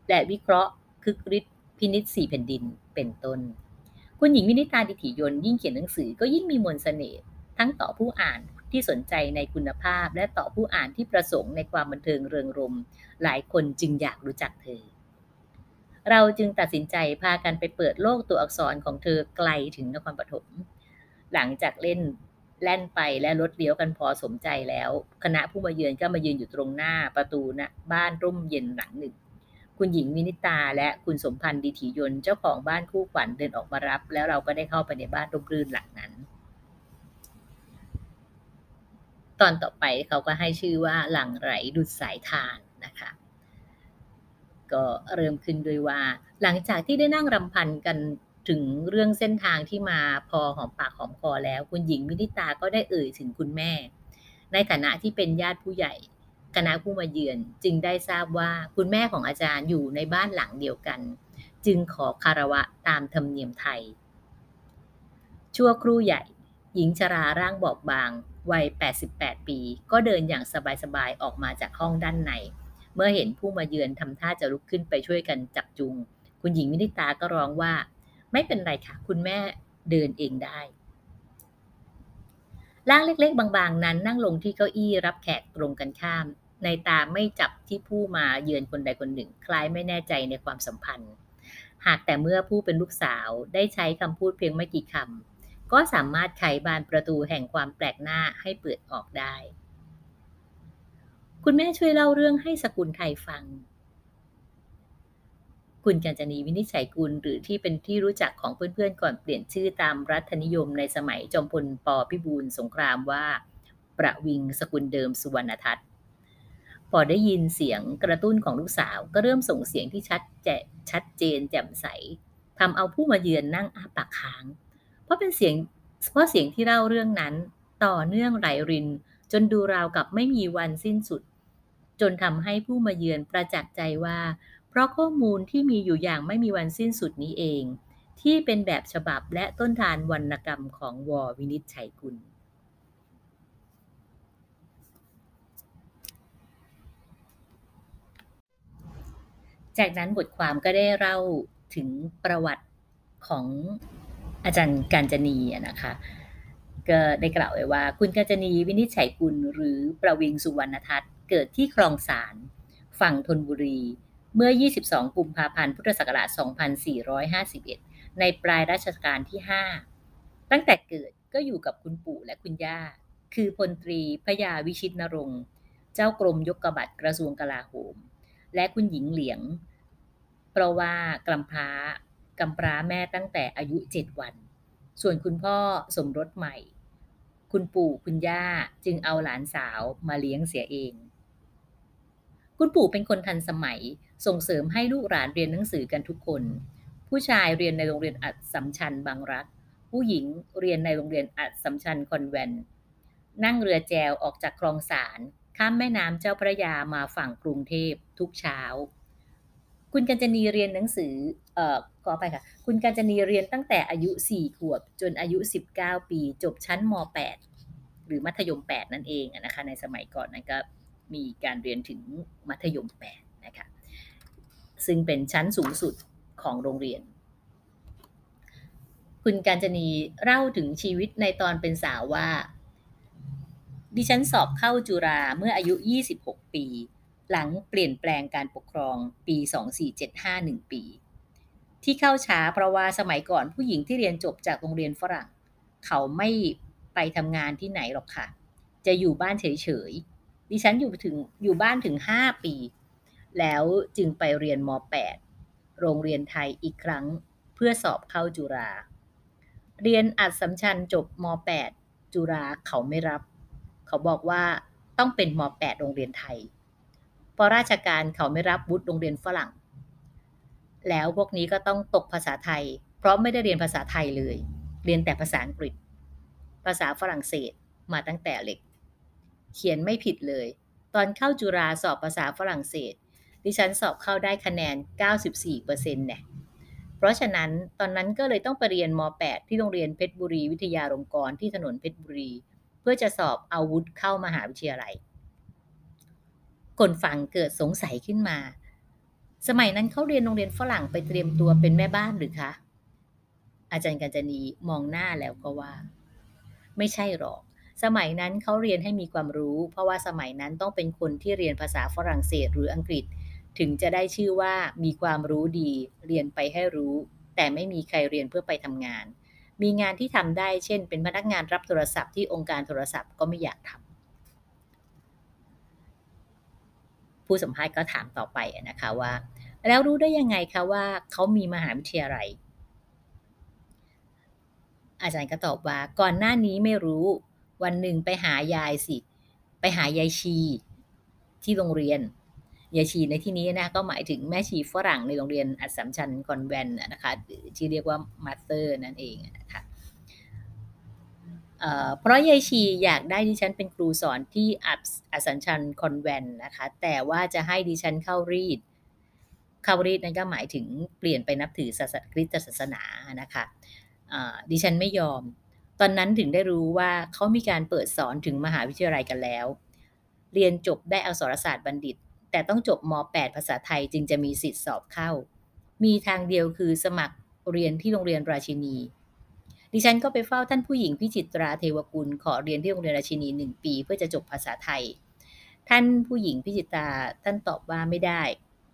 และวิเคราะห์คึกฤทธิ์พินิษสี่แผ่นดินเป็นต้น คุณหญิงวินิตาดิถิยนยิ่งเขียนหนังสือก็ยิ่งมีมนสเสน่ห์ทั้งต่อผู้อ่านที่สนใจในคุณภาพ และต่อผู้อ่านที่ประสงค์ในความบันเทิงเริงรม หลายคนจึงอยากรู้จักเธอ เราจึงตัดสินใจพากันไปเปิดโลกตัวอักษรของเธอไกลถึงนครปฐม หลังจากเล่นแล่นไปและรถเลี้ยวกันพอสมใจแล้ว คณะผู้มาเยือนก็มายืนอยู่ตรงหน้าประตูนะบ้านร่มเย็นหลังหนึ่ง คุณหญิงมินิตาและคุณสมพันธ์ดีถียนเจ้าของบ้านคู่ขวัญเดินออกมารับ แล้วเราก็ได้เข้าไปในบ้านร่มรื่นหลังนั้น ตอนต่อไปเขาก็ให้ชื่อว่าหลังไหลดุดสายทาน ก็เริ่มขึ้นด้วยว่า หลังจากที่ได้นั่งรำพันกันถึงเรื่องเส้นทางที่มาพอหอมปากหอมคอแล้ว คุณหญิงมินิตาก็ได้เอ่ยถึงคุณแม่ ในฐานะที่เป็นญาติผู้ใหญ่ คณะผู้มาเยือนจึงได้ทราบว่าคุณแม่ของอาจารย์อยู่ในบ้านหลังเดียวกัน จึงขอคารวะตามธรรมเนียมไทย ชั่วครู่ใหญ่ หญิงชราร่างบอบบาง วัย 88 ปี ก็เดินอย่างสบายๆออกมาจากห้องด้านใน เมื่อเห็นผู้มาเยือนทำท่าจะลุกขึ้นไปช่วยกันจับจุง คุณหญิงวินิตาก็ร้องว่า ไม่เป็นไรค่ะ คุณแม่เดินเองได้ร่างเล็ก ๆ บางๆ นั้นนั่งลงที่เก้าอี้รับแขกตรงกันข้าม ในตาไม่จับที่ผู้มาเยือนคนใดคนหนึ่ง คล้ายไม่แน่ใจในความสัมพันธ์ หากแต่เมื่อผู้เป็นลูกสาวได้ใช้คำพูดเพียงไม่กี่คำก็สามารถไขบานประตูแห่งความแปลกหน้าให้เปิดออกได้ คุณแม่ช่วยเล่าเรื่องให้สกุลไทยฟัง คุณกัญจนีวินิจฉัยกุลหรือที่เป็นที่รู้จักของเพื่อนๆก่อนเปลี่ยนชื่อตามรัฐนิยมในสมัยจอมพลปพิบูลสงครามว่า ประวิงสกุลเดิมสุวรรณทัศน์พอได้ยินเสียงกระตุ้นของลูกสาวก็เริ่มส่งเสียงที่ชัดแจชัดเจนแจ่มใสทำเอาผู้มาเยือนนั่งอ้าปากค้าง เพราะเป็นเสียงเพราะเสียงที่เล่าเรื่องนั้น ต่อเนื่องไหลริน จนดูราวกับไม่มีวันสิ้นสุด จนทำให้ผู้มาเยือนประจักษ์ใจว่า เพราะข้อมูลที่มีอยู่อย่างไม่มีวันสิ้นสุดนี้เอง ที่เป็นแบบฉบับและต้นทานวรรณกรรมของวอวินิจฉัยกุลจากนั้นบทความก็ได้เล่าถึงประวัติของอาจารย์การจนีนะคะก็ได้กล่าวไว้ว่า คุณกาญจนีวินิจฉัยกุลหรือประวิงสุวรรณทัศน์ เกิดที่คลองสาร ฝั่งธนบุรี เมื่อ 22 กุมภาพันธ์ พุทธศักราช 2451 ในปลายรัชกาลที่ 5 ตั้งแต่เกิดก็อยู่กับคุณปู่และคุณย่า คือพลตรีพยาวิชิตนรงค์เจ้ากรมยกกบัตรกระทรวงกลาโหม และคุณหญิงเหลียง เพราะว่ากำพร้ากำพร้าแม่ตั้งแต่อายุ 7 วัน ส่วนคุณพ่อสมรสใหม่ คุณปู่คุณย่าจึงเอาหลานสาวมาเลี้ยงเสียเอง คุณปู่เป็นคนทันสมัย ส่งเสริมให้ลูกหลานเรียนหนังสือกันทุกคน ผู้ชายเรียนในโรงเรียนอัดสัมชัญบางรัก ผู้หญิงเรียนในโรงเรียนอัดสัมชัญคอนแวน นั่งเรือแจวออกจากคลองสาร ข้ามแม่น้ำเจ้าพระยามาฝั่งกรุงเทพทุกเช้า คุณกัญจนีเรียนหนังสือเอ่อขอไปค่ะ คุณกัญจนีเรียนตั้งแต่อายุ 4 ขวบจนอายุ 19 ปี จบชั้นม .8 หรือมัธยม 8 นั่นเองนะคะในสมัยก่อนนั้นก็ มีการเรียนถึงมัธยม8นะคะซึ่งเป็นชั้นสูงสุดของโรงเรียน คุณกัญจนีเล่าถึงชีวิตในตอนเป็นสาวว่า ดิฉันสอบเข้าจุฬาเมื่ออายุ 26 ปี หลังเปลี่ยนแปลงการปกครองปี 24751 ปี ที่เข้าช้าเพราะว่าสมัยก่อนผู้หญิงที่เรียนจบจากโรงเรียนฝรั่ง เขาไม่ไปทำงานที่ไหนหรอกค่ะ จะอยู่บ้านเฉยๆ ดิฉันอยู่ถึงอยู่บ้านถึง 5 ปี แล้วจึงไปเรียนม .8 โรงเรียนไทยอีกครั้งเพื่อสอบเข้าจุฬาเรียนอัดสัมชัญจบม .8 จุฬาเขาไม่รับ เขาบอกว่าต้องเป็นม .8 โรงเรียนไทยพราะราชการเขาไม่รับวุฒิโรงเรียนฝรั่ง แล้วพวกนี้ก็ต้องตกภาษาไทย เพราะไม่ได้เรียนภาษาไทยเลย เรียนแต่ภาษาอังกฤษ ภาษาฝรั่งเศสมาตั้งแต่เล็ก เขียนไม่ผิดเลย ตอนเข้าจุฬาสอบภาษาฝรั่งเศส ดิฉันสอบเข้าได้คะแนน 94%เนี่ยเพราะฉะนั้นตอนนั้นก็เลยต้องไปเรียนม .8 ที่โรงเรียนเพชรบุรีวิทยาลงกรณ์ที่ถนนเพชรบุรี เพื่อจะสอบอาวุธเข้ามหาวิทยาลัย คนฟังเกิดสงสัยขึ้นมา สมัยนั้นเขาเรียนโรงเรียนฝรั่งไปเตรียมตัวเป็นแม่บ้านหรือคะอาจารย์กัญจนีมองหน้าแล้วก็ว่า ไม่ใช่หรอก สมัยนั้นเขาเรียนให้มีความรู้ เพราะว่าสมัยนั้นต้องเป็นคนที่เรียนภาษาฝรั่งเศสหรืออังกฤษ ถึงจะได้ชื่อว่ามีความรู้ดี เรียนไปให้รู้ แต่ไม่มีใครเรียนเพื่อไปทำงาน มีงานที่ทำได้เช่น เป็นพนักงานรับโทรศัพท์ที่องค์การโทรศัพท์ก็ไม่อยากทำผู้สัมภาษณ์ก็ถามต่อไปนะคะว่า แล้วรู้ได้ยังไงคะว่าเขามีมหาวิทยาลัย อาจารย์ก็ตอบว่าก่อนหน้านี้ไม่รู้ วันหนึ่งไปหายายสิ ไปหายายชีที่โรงเรียน ยายชีในที่นี้นะก็หมายถึงแม่ชีฝรั่งในโรงเรียนอัสสัมชัญคอนแวนต์นะคะที่เรียกว่ามาเซอร์นั่นเองนะคะเพราะยายชีอยากได้ดิฉันเป็นครูสอนที่อัสสัมชัญคอนแวนต์นะคะ แต่ว่าจะให้ดิฉันเข้ารีด เข้ารีดนั่นก็หมายถึงเปลี่ยนไปนับถือศาสนาคริสตศาสนานะคะดิฉันไม่ยอม ตอนนั้นถึงได้รู้ว่าเขามีการเปิดสอนถึงมหาวิทยาลัยกันแล้ว เรียนจบได้อักษรศาสตร์บัณฑิต แต่ต้องจบม .8 ภาษาไทยจึงจะมีสิทธิ์สอบเข้า มีทางเดียวคือสมัครเรียนที่โรงเรียนราชินี ดิฉันก็ไปเฝ้าท่านผู้หญิงพิจิตราเทวกุลขอเรียนที่โรงเรียนราชินีหนึ่งปี เพื่อจะจบภาษาไทย ท่านผู้หญิงพิจิตราท่านตอบว่าไม่ได้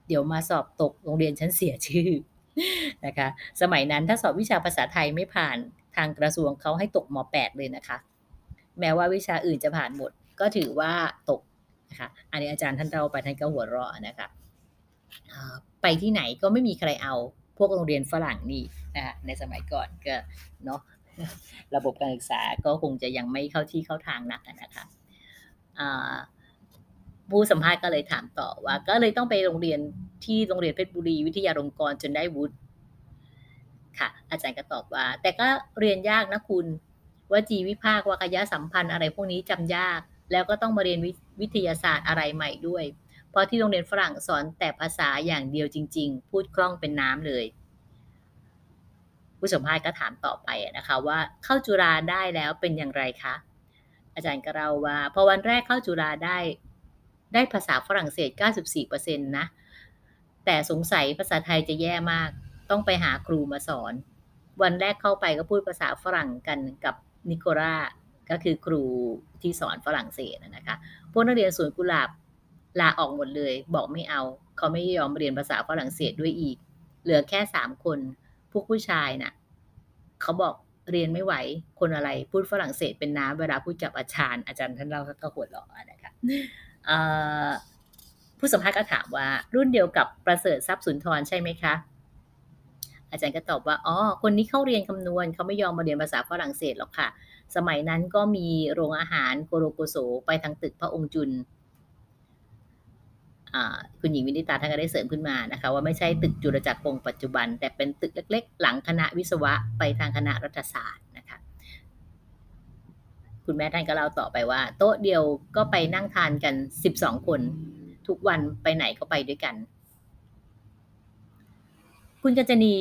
เดี๋ยวมาสอบตกโรงเรียนฉันเสียชื่อนะคะ สมัยนั้นถ้าสอบวิชาภาษาไทยไม่ผ่าน ทางกระทรวงเขาให้ตกม .8 เลยนะคะ แม้ว่าวิชาอื่นจะผ่านหมด ก็ถือว่าตกนะคะอันนี้อาจารย์ท่านเราไปท่านก็หัวเราะนะคะไปที่ไหนก็ไม่มีใครเอาพวกโรงเรียนฝรั่งนี่นะคะในสมัยก่อนก็เนาะระบบการศึกษาก็คงจะยังไม่เข้าที่เข้าทางนักนะคะผู้สัมภาษณ์ก็เลยถามต่อว่า ก็เลยต้องไปโรงเรียนที่โรงเรียนเพชรบุรีวิทยาลงกรณ์จนได้วุฒิ ค่ะ อาจารย์ก็ตอบว่า แต่ก็เรียนยากนะคุณ ว่าจีวิภาควากยะสัมพันธ์อะไรพวกนี้จำยาก แล้วก็ต้องมาเรียนวิทยาศาสตร์อะไรใหม่ด้วย เพราะที่โรงเรียนฝรั่งสอนแต่ภาษาอย่างเดียวจริง ๆ พูดคล่องเป็นน้ำเลย ผู้สัมภาษณ์ก็ถามต่อไปนะคะว่าเข้าจุฬาได้แล้วเป็นอย่างไรคะอาจารย์ก็เล่าว่าพอวันแรกเข้าจุฬาได้ได้ภาษาฝรั่งเศส 94%นะ แต่สงสัยภาษาไทยจะแย่มาก ต้องไปหาครูมาสอน วันแรกเข้าไปก็พูดภาษาฝรั่งกันกับนิโคราก็คือครูที่สอนฝรั่งเศสนะคะ พวกนักเรียนสวนกุหลาบลาออกหมดเลย บอกไม่เอา เขาไม่ยอมเรียนภาษาฝรั่งเศสด้วยอีก เหลือแค่สามคน พวกผู้ชายนะ่ะ เขาบอกเรียนไม่ไหว คนอะไรพูดฝรั่งเศสเป็นน้ำเวลาพูดกับอาจารย์ อาจารย์ท่านเราก็หัวเราะนะคะผู้สัมภาษณ์ก็ถามว่ารุ่นเดียวกับประเสริฐทรัพย์สุนทรใช่ไหมคะ อาจารย์ก็ตอบว่าอ๋อคนนี้เข้าเรียนคำนวณเขาไม่ยอมมาเรียนภาษาฝรั่งเศสหรอกค่ะ สมัยนั้นก็มีโรงอาหารโกโรโกโซไปทางตึกพระองค์จุนคุณหญิงวินิตาท่านก็ได้เสริมขึ้นมานะคะว่าไม่ใช่ตึกจุลจักรพงปัจจุบัน แต่เป็นตึกเล็กๆ หลังคณะวิศวะไปทางคณะรัฐศาสตร์นะคะคุณแม่ท่านก็เล่าต่อไปว่า โต๊ะเดียวก็ไปนั่งทานกัน 12 คน ทุกวันไปไหนก็ไปด้วยกัน คุณกัญจนี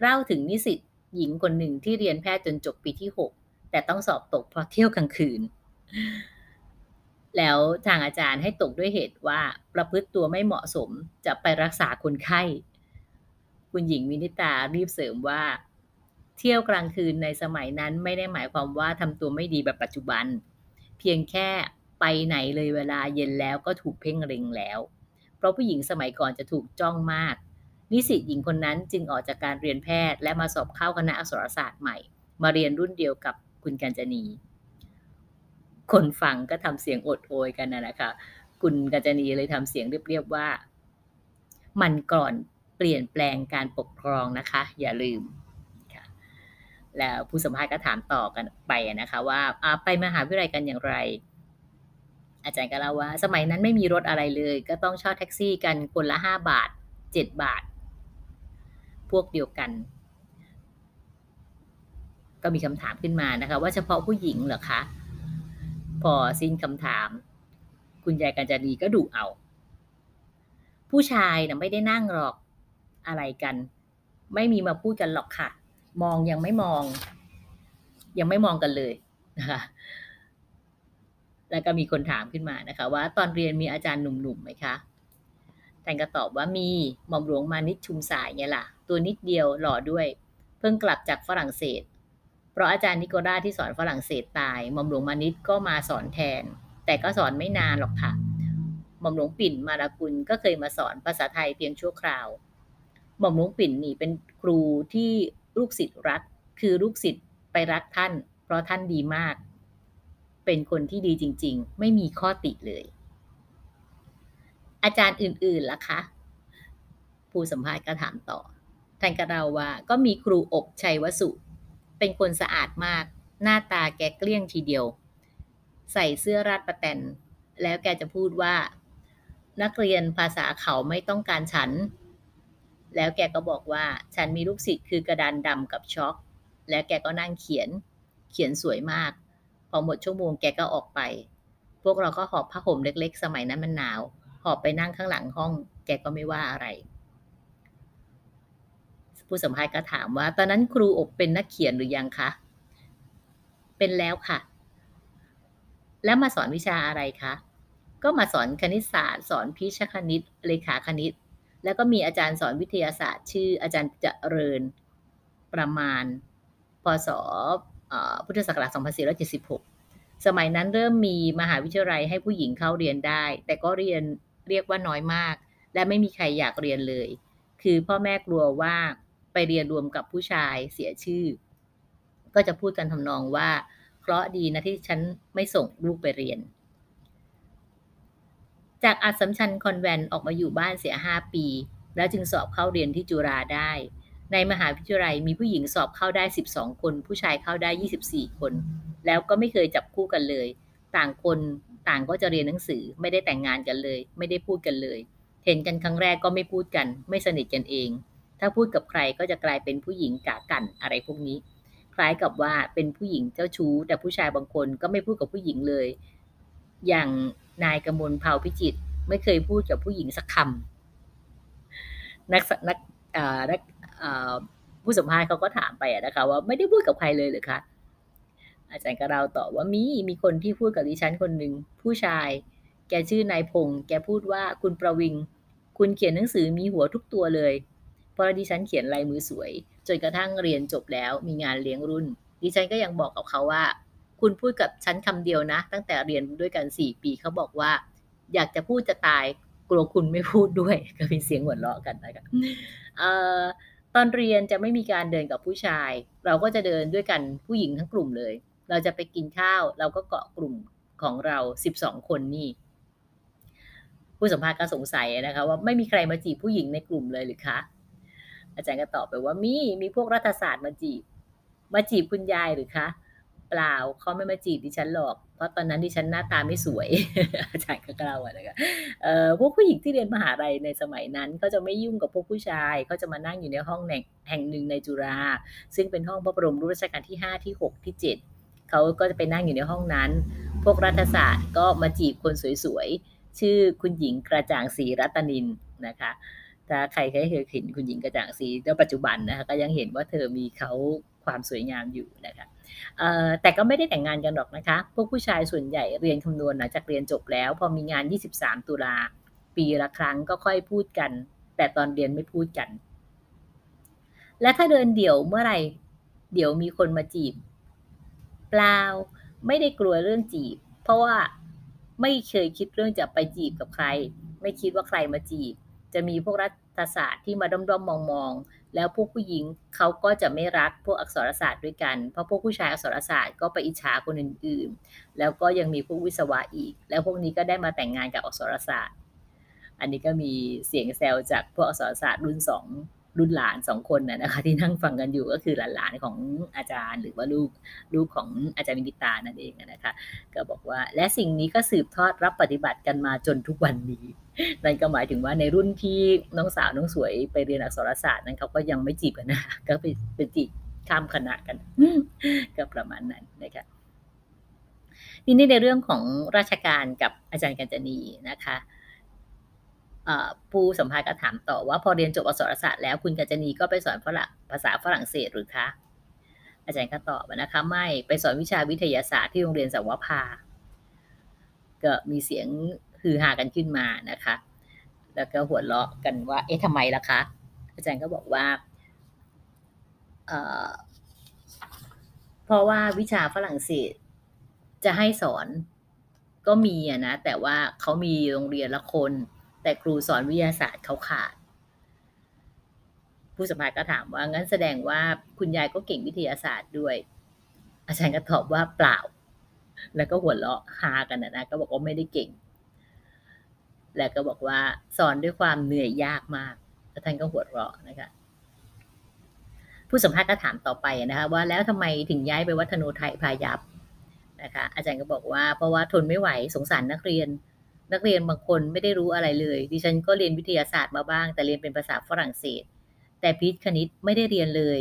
เล่าถึงนิสิตหญิงคนหนึ่งที่เรียนแพทย์จนจบปีที่6แต่ต้องสอบตกเพราะเที่ยวกลางคืน แล้วทางอาจารย์ให้ตกด้วยเหตุว่าประพฤติตัวไม่เหมาะสมจะไปรักษาคนไข้ คุณหญิงวินิตารีบเสริมว่า เที่ยวกลางคืนในสมัยนั้นไม่ได้หมายความว่าทำตัวไม่ดีแบบปัจจุบัน เพียงแค่ไปไหนเลยเวลาเย็นแล้วก็ถูกเพ่งเล็งแล้ว เพราะผู้หญิงสมัยก่อนจะถูกจ้องมาก นิสิตหญิงคนนั้นจึงออกจากการเรียนแพทย์ และมาสอบเข้าคณะอักษรศาสตร์ใหม่ มาเรียนรุ่นเดียวกับคุณกัญจนี คนฟังก็ทำเสียงอดโอยกันนะนะคะ คุณกัญจนีเลยทำเสียงเรียบๆว่า มันก่อนเปลี่ยนแปลงการปกครองนะคะ อย่าลืมแล้วผู้สัมภาษณ์ก็ถามต่อกันไปนะคะ ว่าไปมหาวิทยาลัยกันอย่างไร อาจารย์ก็เล่าว่า สมัยนั้นไม่มีรถอะไรเลย ก็ต้องเช่าแท็กซี่กันคนละห้าบาทเจ็ดบาท พวกเดียวกัน ก็มีคำถามขึ้นมานะคะ ว่าเฉพาะผู้หญิงเหรอคะพอสิ้นคำถาม คุณยายกัญจานีก็ดุเอา ผู้ชายนะไม่ได้นั่งหรอกอะไรกัน ไม่มีมาพูดกันหรอกค่ะ มองยังไม่มอง ยังไม่มองกันเลยนะคะแล้วก็มีคนถามขึ้นมานะคะ ว่าตอนเรียนมีอาจารย์หนุ่มๆไหมคะท่านก็ตอบว่ามีหม่อมหลวงมานิชชุมสายไงล่ะ ตัวนิดเดียวหล่อด้วย เพิ่งกลับจากฝรั่งเศส เพราะอาจารย์นิโกราที่สอนฝรั่งเศสตายหม่อมหลวงมานิชก็มาสอนแทน แต่ก็สอนไม่นานหรอกค่ะหม่อมหลวงปิ่นมารากุลก็เคยมาสอนภาษาไทยเพียงชั่วคราว หม่อมหลวงปิ่นนี่เป็นครูที่ลูกศิษย์รัก คือลูกศิษย์ไปรักท่าน เพราะท่านดีมาก เป็นคนที่ดีจริง ๆ ไม่มีข้อติเลย อาจารย์อื่นๆล่ะคะ ผู้สัมภาษณ์ก็ถามต่อ ท่านก็เล่าวาก็มีครูอกชัยวสุ เป็นคนสะอาดมาก หน้าตาแกเกลี้ยงทีเดียว ใส่เสื้อราดประแตน แล้วแกจะพูดว่า นักเรียนภาษาเขาไม่ต้องการฉัน แล้วแกก็บอกว่าฉันมีลูกศิษย์คือกระดานดำกับช็อก แล้วแกก็นั่งเขียน เขียนสวยมาก พอหมดชั่วโมงแกก็ออกไป พวกเราก็หอบผ้าห่มเล็ก ๆ สมัยนั้นมันหนาว หอบไปนั่งข้างหลังห้อง แกก็ไม่ว่าอะไร ผู้สัมภาษณ์ก็ถามว่า ตอนนั้นครูอบเป็นนักเขียนหรือยังคะ เป็นแล้วค่ะ แล้วมาสอนวิชาอะไรคะ ก็มาสอนคณิตศาสตร์ สอนพิชคณิต เลขาคณิต แล้วก็มีอาจารย์สอนวิทยาศาสตร์ ชื่ออาจารย์เจริญประมาณ พศพุทธศักราช2476 สมัยนั้นเริ่มมีมหาวิทยาลัยให้ผู้หญิงเข้าเรียนได้ แต่ก็เรียนเรียกว่าน้อยมาก และไม่มีใครอยากเรียนเลย คือพ่อแม่กลัวว่า ไปเรียนรวมกับผู้ชายเสียชื่อ ก็จะพูดกันทำนองว่า เคราะดีนะที่ฉันไม่ส่งลูกไปเรียน จากอัสมชัญคอนแวนต์ออกมาอยู่บ้านเสียห้าปี แล้วจึงสอบเข้าเรียนที่จุฬาได้ ในมหาวิทยาลัยมีผู้หญิงสอบเข้าได้ 12 คน ผู้ชายเข้าได้ 24 คน แล้วก็ไม่เคยจับคู่กันเลย ต่างคนต่างก็จะเรียนหนังสือไม่ได้แต่งงานกันเลย ไม่ได้พูดกันเลย เห็นกันครั้งแรกก็ไม่พูดกัน ไม่สนิทกันเอง ถ้าพูดกับใครก็จะกลายเป็นผู้หญิงกากันอะไรพวกนี้ คล้ายกับว่าเป็นผู้หญิงเจ้าชู้ แต่ผู้ชายบางคนก็ไม่พูดกับผู้หญิงเลย อย่างนายกมลเผาพิจิต ไม่เคยพูดกับผู้หญิงสักคำนักนักนักผู้สัมภาษณ์เขาก็ถามไปนะคะ ว่าไม่ได้พูดกับใครเลยหรือคะอาจารย์ก็เราตอบว่ามีมีคนที่พูดกับดิฉันคนหนึ่งผู้ชาย แกชื่อนายพงศ์แกพูดว่าคุณประวิง คุณเขียนหนังสือมีหัวทุกตัวเลย เพราะดิฉันเขียนลายมือสวย จนกระทั่งเรียนจบแล้วมีงานเลี้ยงรุ่น ดิฉันก็ยังบอกกับเขาว่า คุณพูดกับฉันคำเดียวนะ ตั้งแต่เรียนด้วยกันสี่ปีเขาบอกว่า อยากจะพูดจะตายกลัวคุณไม่พูดด้วย ก็มีเสียงหัวเราะกันนะคะตอนเรียนจะไม่มีการเดินกับผู้ชาย เราก็จะเดินด้วยกันผู้หญิงทั้งกลุ่มเลย เราจะไปกินข้าวเราก็เกาะกลุ่มของเราสิบสองคนนี่ผู้สัมภาษณ์ก็สงสัยนะคะว่าไม่มีใครมาจีบผู้หญิงในกลุ่มเลยหรือคะ อาจารย์ก็ตอบไปว่ามีมีพวกรัฐศาสตร์มาจีบ มาจีบคุณยายหรือคะเปล่าเขาไม่มาจีบดิฉันหรอก เพราะตอนนั้นดิฉันหน้าตาไม่สวย อาจารย์ก็เล่าอะนะคะเอ่อพวกผู้หญิงที่เรียนมหาลัยในสมัยนั้นเขาจะไม่ยุ่งกับพวกผู้ชายเขาจะมานั่งอยู่ในห้องแห่งหนึ่งในจุฬาซึ่งเป็นห้องพระบรมรูปรัชกาลที่ 5 ที่ 6 ที่ 7 เขาก็จะไปนั่งอยู่ในห้องนั้น พวกรัฐศาสตร์ก็มาจีบคนสวยๆ ชื่อคุณหญิงกระจ่างศรีรัตนินนะคะ ถ้าใครเคยเห็นคุณหญิงกระจ่างศรีในปัจจุบันนะคะก็ยังเห็นว่าเธอมีเขาความสวยงามอยู่นะคะแต่ก็ไม่ได้แต่งงานกันหรอกนะคะ พวกผู้ชายส่วนใหญ่เรียนคำนวณหลังจากเรียนจบแล้ว พอมีงาน 23 ตุลาปีละครั้งก็ค่อยพูดกัน แต่ตอนเรียนไม่พูดกัน และถ้าเดินเดี่ยวเมื่อไหร่ เดี๋ยวมีคนมาจีบ เปล่าไม่ได้กลัวเรื่องจีบ เพราะว่าไม่เคยคิดเรื่องจะไปจีบกับใคร ไม่คิดว่าใครมาจีบ จะมีพวกรัฐศาสตร์ที่มาด้อมๆมองๆแล้วพวกผู้หญิงเขาก็จะไม่รักพวกอักษรศาสตร์ด้วยกัน เพราะพวกผู้ชายอักษรศาสตร์ก็ไปอิจฉาคนอื่นๆ แล้วก็ยังมีพวกวิศวะอีก แล้วพวกนี้ก็ได้มาแต่งงานกับอักษรศาสตร์ อันนี้ก็มีเสียงแซวจากพวกอักษรศาสตร์รุ่นสองรุ่นหลานสองคนนะคะที่นั่งฟังกันอยู่ก็คือหลานๆของอาจารย์ หรือว่าลูกลูกของอาจารย์มินิตานั่นเองนะคะ ก็บอกว่าและสิ่งนี้ก็สืบทอดรับปฏิบัติกันมาจนทุกวันนี้ นั่นก็หมายถึงว่าในรุ่นที่น้องสาวน้องสวยไปเรียนอักษรศาสตร์นั้นเขาก็ยังไม่จีบกันนะก็ไปไปจีบข้ามคณะกัน ก็ประมาณนั้นนะคะทีนี้ในเรื่องของราชการกับอาจารย์กัญจนีนะคะผู้สัมภาษณ์ก็ถามต่อว่าพอเรียนจบอักษรศาสตร์แล้วคุณกัญจนีก็ไปสอนฝรั่งภาษาฝรั่งเศสหรือคะอาจารย์ก็ตอบนะคะไม่ไปสอนวิชาวิทยาศาสตร์ที่โรงเรียนสวภาก็มีเสียง ฮือฮากันขึ้นมานะคะ แล้วก็หัวเราะกันว่า เอ๊ะทำไมล่ะคะ อาจารย์ก็บอกว่าเพราะว่าวิชาฝรั่งเศสจะให้สอนก็มีอะนะ แต่ว่าเขามีโรงเรียนละคน แต่ครูสอนวิทยาศาสตร์เขาขาด ผู้สัมภาษณ์ก็ถามว่า งั้นแสดงว่าคุณยายก็เก่งวิทยาศาสตร์ด้วย อาจารย์ก็ตอบว่าเปล่า แล้วก็หัวเราะฮากันนะก็บอกว่าไม่ได้เก่ง แล้วก็บอกว่าสอนด้วยความเหนื่อยยากมากแล้วท่านก็หัวเราะนะคะผู้สัมภาษณ์ก็ถามต่อไปนะคะว่าแล้วทำไมถึงย้ายไปวัฒโนไทยพายัพนะคะอาจารย์ก็บอกว่าเพราะว่าทนไม่ไหวสงสารนักเรียน นักเรียนบางคนไม่ได้รู้อะไรเลย ดิฉันก็เรียนวิทยาศาสตร์มาบ้าง แต่เรียนเป็นภาษาฝรั่งเศส แต่พิษคณิตไม่ได้เรียนเลย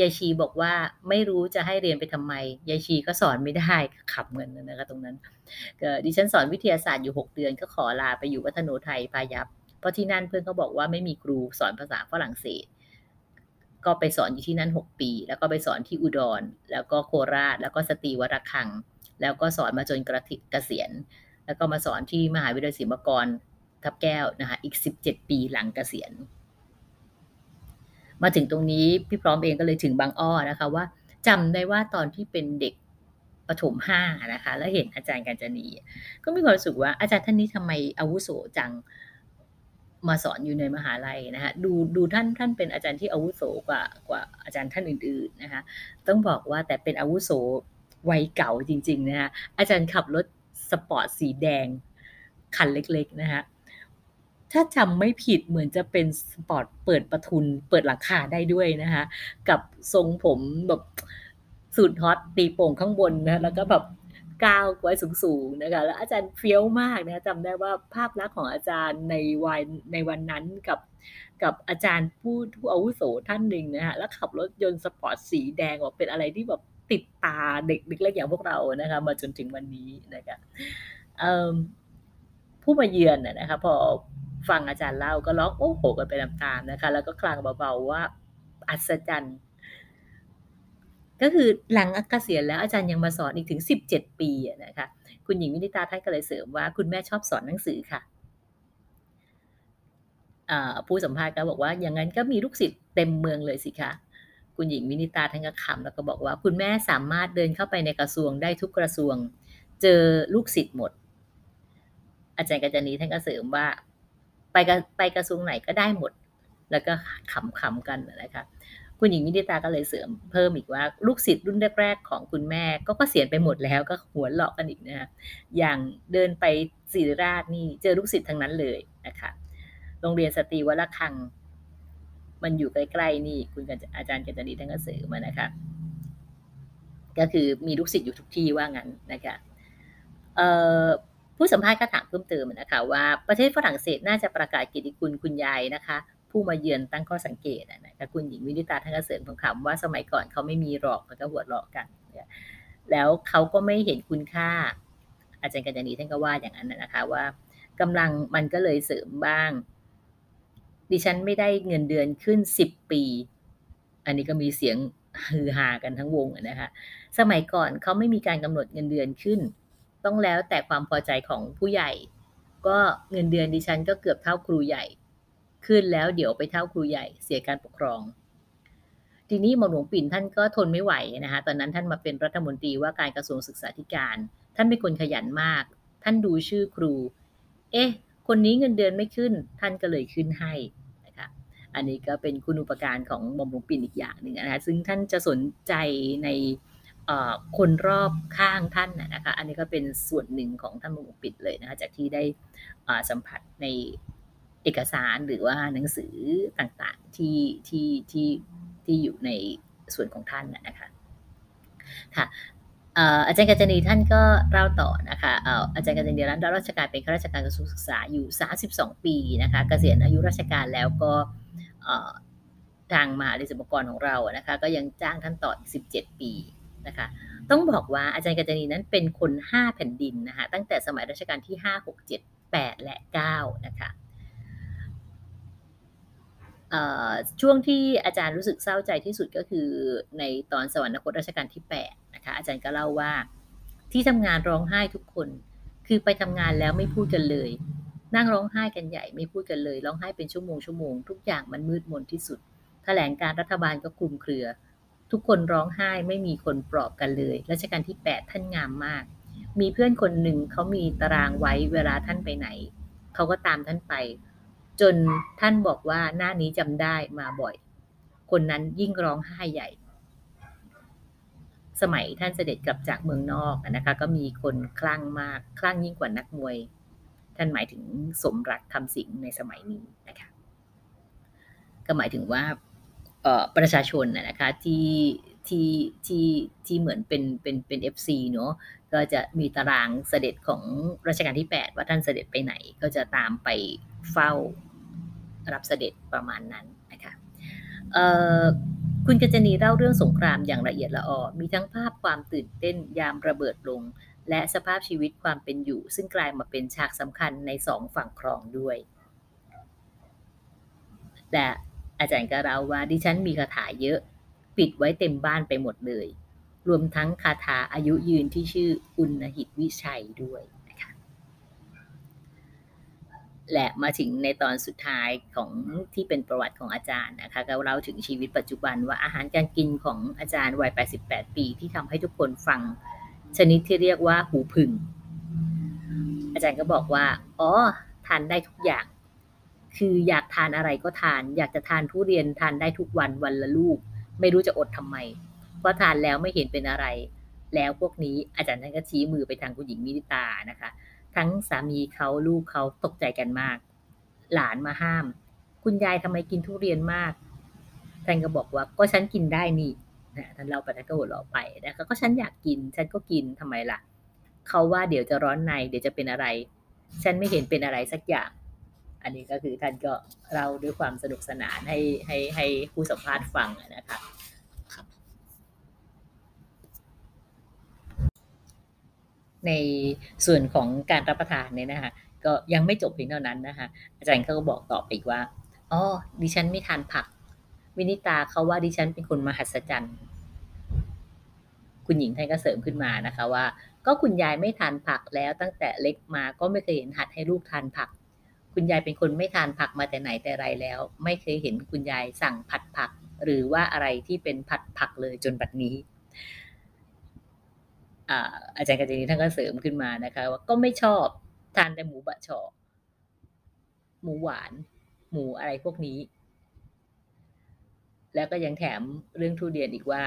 ยายชีบอกว่าไม่รู้จะให้เรียนไปทำไมยายชีก็สอนไม่ได้ขับเงินนะคะตรงนั้นดิฉันสอนวิทยาศาสตร์อยู่ 6 เดือนก็ขอลาไปอยู่วัฒโนไทยพายัพเพราะที่นั่นเพื่อนเขาบอกว่าไม่มีครูสอนภาษาฝรั่งเศส ก็ไปสอนอยู่ที่นั่น 6 ปี แล้วก็ไปสอนที่อุดร แล้วก็โคราช แล้วก็สตรีวระฆัง แล้วก็สอนมาจนกระเกษียณ แล้วก็มาสอนที่มหาวิทยาลัยศิลปากรทับแก้วนะคะอีก 17 ปีหลังเกษียณ มาถึงตรงนี้พี่พร้อมเองก็เลยถึงบางอ้อนะคะ ว่าจำได้ว่าตอนที่เป็นเด็กประถมห้านะคะ แล้วเห็นอาจารย์กัญจนี ก็มีความรู้สึกว่าอาจารย์ท่านนี้ทำไมอาวุโสจังมาสอนอยู่ในมหาลัยนะคะดูดูท่านท่านเป็นอาจารย์ที่อาวุโสกว่ากว่าอาจารย์ท่านอื่น ๆนะคะ ต้องบอกว่าแต่เป็นอาวุโสวัยเก่าจริง ๆ นะคะอาจารย์ขับรถสปอร์ตสีแดงคันเล็ก ๆ นะคะ ถ้าจำไม่ผิดเหมือนจะเป็นสปอร์ตเปิดประทุนเปิดหลังคาได้ด้วยนะคะกับทรงผมแบบสูตรฮอตตีโป่งข้างบนนะแล้วก็แบบเกล้าไว้สูงๆนะคะแล้วอาจารย์เฟี้ยวมากนะจำได้ว่าภาพลักษณ์ของอาจารย์ในวันในวันนั้นกับกับอาจารย์ผู้ผู้อาวุโสท่านหนึ่งนะฮะแล้วขับรถยนต์สปอร์ตสีแดงออกเป็นอะไรที่แบบติดตาเด็กเล็กๆอย่างพวกเรานะคะมาจนถึงวันนี้นะคะผู้มาเยือนนะคะพอ ฟังอาจารย์เล่าก็ร้องโอ้โหกันไปตามๆนะคะ แล้วก็คลางเบาๆว่าอัศจรรย์ ก็คือหลังเกษียณแล้วอาจารย์ยังมาสอนอีกถึง 17 ปีนะคะ คุณหญิงวินิตาท่านก็เลยเสริมว่า คุณแม่ชอบสอนหนังสือค่ะผู้สัมภาษณ์ก็บอกว่าอย่างนั้นก็มีลูกศิษย์เต็มเมืองเลยสิคะคุณหญิงวินิตาท่านก็ขำแล้วก็บอกว่า คุณแม่สามารถเดินเข้าไปในกระทรวงได้ทุกกระทรวง เจอลูกศิษย์หมด อาจารย์กัญจนีท่านก็เสริมว่า ไปไปกระทรวงไหนก็ได้หมด แล้วก็ขำขำกันนะคะคุณหญิงวินิตาก็เลยเสริมเพิ่มอีกว่า ลูกศิษย์รุ่นแรกๆของคุณแม่ก็เกษียณไปหมดแล้วก็หัวเลาะกันอีกนะอย่างเดินไปศิริราชนี่เจอลูกศิษย์ทั้งนั้นเลยนะคะโรงเรียนสตรีวัลคัง มันอยู่ใกล้ๆนี่คุณอาจารย์กัญจนีท่านก็เสริมมานะคะก็คือมีลูกศิษย์อยู่ทุกที่ว่างั้นนะคะ ผู้สัมภาษณ์ก็ถามเพิ่มเติมนะคะว่าประเทศฝรั่งเศสน่าจะประกาศกิติคุณคุณยายนะคะ ผู้มาเยือนตั้งข้อสังเกตนะคะคุณหญิงวินิตาท่านก็เสริมคำว่าสมัยก่อนเขาไม่มีหรอกแล้วก็หัวเราะกัน แล้วเขาก็ไม่เห็นคุณค่า อาจารย์กัญญาณีท่านก็ว่าอย่างนั้นนะคะว่ากำลังมันก็เลยเสริมบ้าง ดิฉันไม่ได้เงินเดือนขึ้นสิบปี อันนี้ก็มีเสียงฮือฮากันทั้งวงนะคะสมัยก่อนเขาไม่มีการกำหนดเงินเดือนขึ้น ต้องแล้วแต่ความพอใจของผู้ใหญ่ ก็เงินเดือนดิฉันก็เกือบเท่าครูใหญ่ ขึ้นแล้วเดี๋ยวไปเท่าครูใหญ่ เสียการปกครอง ทีนี้หม่อมหลวงปิ่นท่านก็ทนไม่ไหวนะคะตอนนั้นท่านมาเป็นรัฐมนตรีว่าการกระทรวงศึกษาธิการ ท่านเป็นคนขยันมาก ท่านดูชื่อครู เอ๊ะ คนนี้เงินเดือนไม่ขึ้น ท่านก็เลยขึ้นให้นะคะอันนี้ก็เป็นคุณอุปการของหม่อมหลวงปิ่นอีกอย่างหนึ่งนะคะซึ่งท่านจะสนใจใน คนรอบข้างท่านนะคะ อันนี้ก็เป็นส่วนหนึ่งของท่านม่อมหลวงปิ่นเลยนะคะ จากที่ได้สัมผัสในเอกสารหรือว่าหนังสือต่างๆที่ที่ที่ที่อยู่ในส่วนของท่านนะคะ ค่ะอาจารย์กัญจนีท่านก็เล่าต่อนะคะอาจารย์กัญจนีรัตน์ราชการเป็นข้าราชการกระทรวงศึกษาอยู่ 32 ปีนะคะเกษียณอายุราชการแล้วก็ทางมหาวิทยาลัยศิลปากรของเรานะคะ ก็ยังจ้างท่านต่ออีก 17 ปี นะคะต้องบอกว่าอาจารย์กัญจนีนั้นเป็นคน 5 แผ่นดินนะคะตั้งแต่สมัยรัชกาลที่ 5 6 7 8 และ 9 นะคะช่วงที่อาจารย์รู้สึกเศร้าใจที่สุดก็คือในตอนสวรรคตรัชกาลที่8นะคะอาจารย์ก็เล่าว่าที่ทำงานร้องไห้ทุกคน คือไปทำงานแล้วไม่พูดกันเลย นั่งร้องไห้กันใหญ่ไม่พูดกันเลย ร้องไห้เป็นชั่วโมงชั่วโมงทุกอย่างมันมืดมนที่สุด แถลงการรัฐบาลก็คลุมเครือ ทุกคนร้องไห้ไม่มีคนปลอบกันเลยรัชกาลที่ 8 ท่านงามมาก มีเพื่อนคนหนึ่งเขามีตารางไว้เวลาท่านไปไหน เขาก็ตามท่านไป จนท่านบอกว่าหน้านี้จำได้มาบ่อย คนนั้นยิ่งร้องไห้ใหญ่ สมัยท่านเสด็จกลับจากเมืองนอกนะคะก็มีคนคลั่งมากคลั่งยิ่งกว่านักมวย ท่านหมายถึงสมรักษ์ คำสิงห์ในสมัยนี้นะคะก็หมายถึงว่า ประชาชนนะคะที่ที่ที่ที่เหมือนเป็นเป็นเป็น FC เนาะก็จะมีตารางเสด็จของรัชกาลที่ 8 ว่าท่านเสด็จไปไหนก็จะตามไปเฝ้ารับเสด็จประมาณนั้นนะคะคุณกัญจนีเล่าเรื่องสงครามอย่างละเอียดละออมีทั้งภาพความตื่นเต้นยามระเบิดลง และสภาพชีวิตความเป็นอยู่ ซึ่งกลายมาเป็นฉากสำคัญในสองฝั่งครองด้วยแต่ อาจารย์ก็เล่าว่าดิฉันมีคาถาเยอะ ปิดไว้เต็มบ้านไปหมดเลย รวมทั้งคาถาอายุยืนที่ชื่ออุณหิตวิชัยด้วยและมาถึงในตอนสุดท้ายของที่เป็นประวัติของอาจารย์นะคะก็เล่าถึงชีวิตปัจจุบันว่าอาหารการกินของอาจารย์วัย 88 ปี ที่ทำให้ทุกคนฟังชนิดที่เรียกว่าหูพึ่งอาจารย์ก็บอกว่า อ๋อ ทานได้ทุกอย่าง คืออยากทานอะไรก็ทาน อยากจะทานทุเรียนทานได้ทุกวันวันละลูก ไม่รู้จะอดทำไม เพราะทานแล้วไม่เห็นเป็นอะไร แล้วพวกนี้อาจารย์ท่านก็ชี้มือไปทางคุณหญิงมิริตานะคะ ทั้งสามีเขาลูกเขาตกใจกันมาก หลานมาห้าม คุณยายทำไมกินทุเรียนมากท่านก็บอกว่าก็ฉันกินได้นี่นะท่านเล่าไปท่านก็หัวเราะไปนะคะก็ฉันอยากกิน ฉันก็กินทำไมล่ะเขาว่าเดี๋ยวจะร้อนในเดี๋ยวจะเป็นอะไร ฉันไม่เห็นเป็นอะไรสักอย่าง อันนี้ก็คือท่านก็เราด้วยความสนุกสนานให้ให้ให้ผู้สัมภาษณ์ฟังนะคะในส่วนของการรับประทานเนี่ยนะคะก็ยังไม่จบเพียงเท่านั้นนะคะอาจารย์เขาก็บอกต่อไปอีกว่าอ๋อดิฉันไม่ทานผัก วินิตาเขาว่าดิฉันเป็นคนมหัศจรรย์ คุณหญิงท่านก็เสริมขึ้นมานะคะว่า ก็คุณยายไม่ทานผักแล้วตั้งแต่เล็กมาก็ไม่เคยเห็นหัดให้ลูกทานผัก คุณยายเป็นคนไม่ทานผักมาแต่ไหนแต่ไรแล้ว ไม่เคยเห็นคุณยายสั่งผัดผัก หรือว่าอะไรที่เป็นผัดผักเลยจนบัดนี้อาจารย์กัญจนีท่านก็เสริมขึ้นมานะคะ ว่าก็ไม่ชอบทานแต่หมูบะชอหมูหวาน หมูอะไรพวกนี้ แล้วก็ยังแถมเรื่องทุเรียนอีกว่า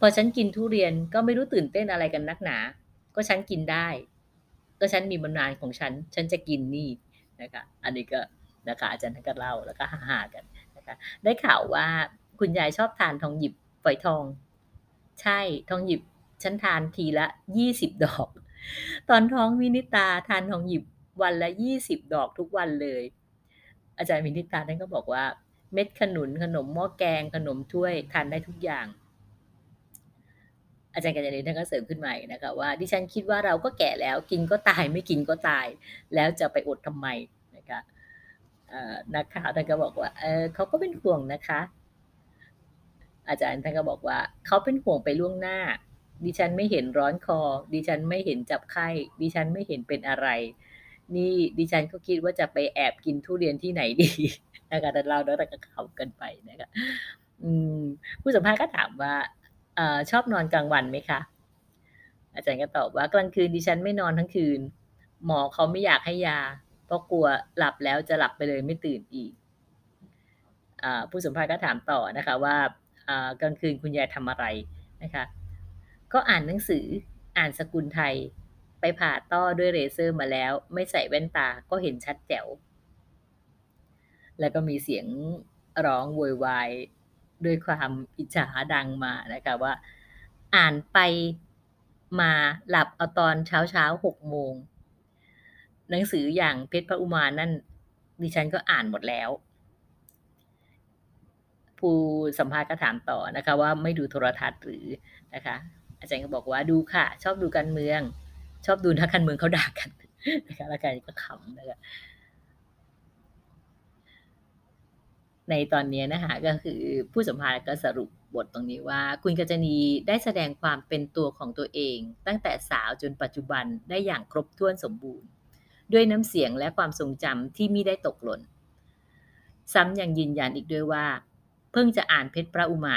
พอฉันกินทุเรียนก็ไม่รู้ตื่นเต้นอะไรกันนักหนา ก็ฉันกินได้ ก็ฉันมีบรรนานของฉัน ฉันจะกินนี่ นะคะอันนี้ก็นะคะอาจารย์ท่านก็เล่าแล้วก็ฮ่ากันนะคะได้ข่าวว่าคุณยายชอบทานทองหยิบฝอยทอง ใช่ทองหยิบฉันทานทีละยี่สิบดอก ตอนท้องวินิตาทานทองหยิบวันละยี่สิบดอกทุกวันเลย อาจารย์วินิตาท่านก็บอกว่าเม็ดขนุนขนมหม้อแกงขนมถ้วยทานได้ทุกอย่าง อาจารย์กัญญาณีท่านก็เสริมขึ้นมานะคะว่าดิฉันคิดว่าเราก็แก่แล้วกินก็ตายไม่กินก็ตาย แล้วจะไปอดทำไมนะคะนักข่าวท่านก็บอกว่าเออเขาก็เป็นห่วงนะคะ อาจารย์ท่านก็บอกว่าเขาเป็นห่วงไปล่วงหน้า ดิฉันไม่เห็นร้อนคอ ดิฉันไม่เห็นจับไข้ดิฉันไม่เห็นเป็นอะไรนี่ดิฉันก็คิดว่าจะไปแอบกินทุเรียนที่ไหนดีนะคะแต่เราแล้วแต่ก็เขากันไปนะคะผู้สัมภาษณ์ก็ถามว่า อชอบนอนกลางวันไหมคะ อาจารย์ก็ตอบว่ากลางคืนดิฉันไม่นอนทั้งคืน หมอเขาไม่อยากให้ยา เพราะกลัวหลับแล้วจะหลับไปเลยไม่ตื่นอีกอผู้สัมภาษณ์ก็ถามต่อนะคะว่ากลางคืนคุณยายทำอะไรนะคะ ก็อ่านหนังสืออ่านสกุลไทยไปผ่าต้อด้วยเรเซอร์มาแล้ว ไม่ใส่แว่นตาก็เห็นชัดแจ๋ว แล้วก็มีเสียงร้องโวยวาย ด้วยความอิจฉาดังมานะคะว่า อ่านไปมาหลับเอาตอนเช้าเช้าหกโมง หนังสืออย่างเพชรพระอุมานั่น ดิฉันก็อ่านหมดแล้ว ผู้สัมภาษณ์ก็ถามต่อนะคะ ว่าไม่ดูโทรทัศน์หรือนะคะ อาจารย์ก็บอกว่าดูค่ะ ชอบดูการเมือง ชอบดูนักการเมืองเขาด่ากันนะคะแล้วกันก็ขำนะคะ ในตอนนี้นะคะก็คือผู้สัมภาษณ์ก็สรุปบทตรงนี้ว่า คุณกัจณีได้แสดงความเป็นตัวของตัวเอง ตั้งแต่สาวจนปัจจุบันได้อย่างครบถ้วนสมบูรณ์ ด้วยน้ำเสียงและความทรงจำที่มิได้ตกหล่น ซ้ำยังยืนยันอีกด้วยว่า เพิ่งจะอ่านเพชรพระอุมา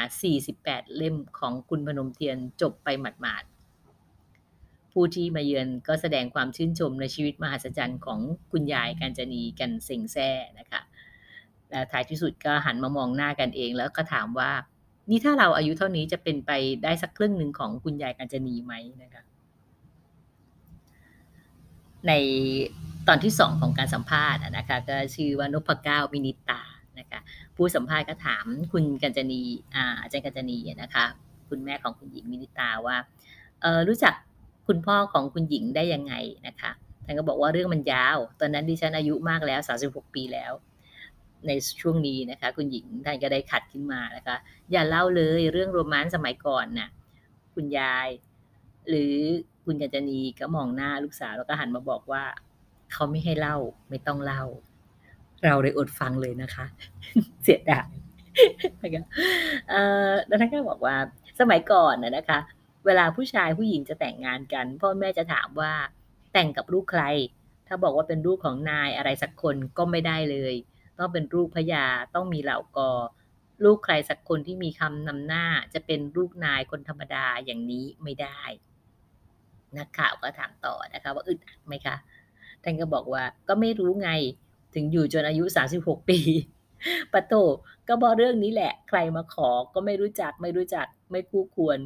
48 เล่มของคุณพนมเทียนจบไปหมาดๆผู้ที่มาเยือนก็แสดงความชื่นชมในชีวิตมหัศจรรย์ของคุณยายกาญจนีกันเซ็งแซ่นะคะ ท้ายที่สุดก็หันมามองหน้ากันเอง แล้วก็ถามว่า นี่ถ้าเราอายุเท่านี้จะเป็นไปได้สักครึ่งหนึ่งของคุณยายกัญจนีไหมนะคะในตอนที่สองของการสัมภาษณ์นะคะก็ชื่อว่านพเก้ามินิตานะคะผู้สัมภาษณ์ก็ถามคุณกัญจนีอาจารย์กัญจนีนะคะคุณแม่ของคุณหญิงมินิตาว่ารู้จักคุณพ่อของคุณหญิงได้ยังไงนะคะท่านก็บอกว่าเรื่องมันยาว ตอนนั้นดิฉันอายุมากแล้ว 36 ปีแล้ว ในช่วงนี้นะคะ คุณหญิงท่านก็ได้ขัดขึ้นมานะคะ อย่าเล่าเลยเรื่องโรแมนต์สมัยก่อนนะ่ะคุณยาย หรือคุณกัญจนีก็มองหน้าลูกสาวแล้วก็หันมาบอกว่า เขาไม่ให้เล่าไม่ต้องเล่า เราเลยอดฟังเลยนะคะ เสียดายแล้วท่านก็บอกว่าสมัยก่อนนะนะคะ เวลาผู้ชายผู้หญิงจะแต่งงานกัน พ่อแม่จะถามว่าแต่งกับลูกใคร ถ้าบอกว่าเป็นลูกของนายอะไรสักคนก็ไม่ได้เลย ต้องเป็นลูกพญาต้องมีเหล่ากอลูกใครสักคนที่มีคำนำหน้าจะเป็นลูกนายคนธรรมดาอย่างนี้ไม่ได้ นักข่าวก็ถามต่อนะคะ ว่าอึดอัดไหมคะท่านก็บอกว่าก็ไม่รู้ไงถึงอยู่จนอายุ 36 ปีปะโตก็บอกเรื่องนี้แหละ ใครมาขอก็ไม่รู้จักไม่รู้จักไม่คู่ควร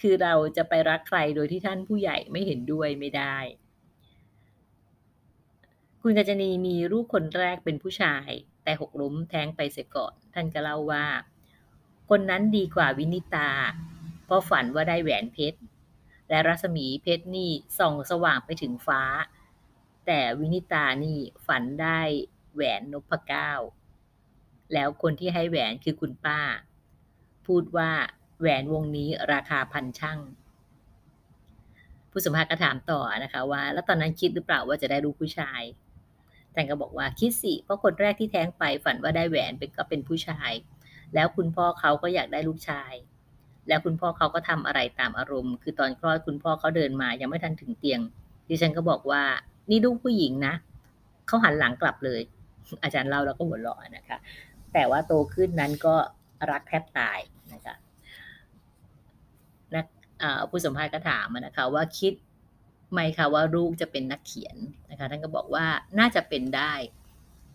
คือเราจะไปรักใครโดยที่ท่านผู้ใหญ่ไม่เห็นด้วยไม่ได้ คุณกัจณีมีลูกคนแรกเป็นผู้ชาย แต่หกล้มแท้งไปเสียก่อน ท่านก็เล่าว่า คนนั้นดีกว่าวินิตา เพราะฝันว่าได้แหวนเพชร และรัศมีเพชรนี่ส่องสว่างไปถึงฟ้า แต่วินิตานี่ฝันได้แหวนนพเก้า แล้วคนที่ให้แหวนคือคุณป้า พูดว่าแหวนวงนี้ราคาพันช่างผู้สัมภาษณ์ก็ถามต่อนะคะว่า แล้วตอนนั้นคิดหรือเปล่าว่าจะได้ลูกผู้ชาย แต่ก็บอกว่าคิดสิเพราะคนแรกที่แท้งไปฝันว่าได้แหวนเป็นก็เป็นผู้ชาย แล้วคุณพ่อเขาก็อยากได้ลูกชาย แล้วคุณพ่อเขาก็ทำอะไรตามอารมณ์ คือตอนคลอดคุณพ่อเขาเดินมายังไม่ทันถึงเตียง ดิฉันก็บอกว่านี่ลูกผู้หญิงนะเขาหันหลังกลับเลย อาจารย์เล่าแล้วก็หัวเราะนะคะ แต่ว่าโตขึ้นนั้นก็รักแทบตายนะคะนักผู้สัมภาษณ์ก็ถามนะคะว่าคิด ไหมคะว่าลูกจะเป็นนักเขียนนะคะท่านก็บอกว่าน่าจะเป็นได้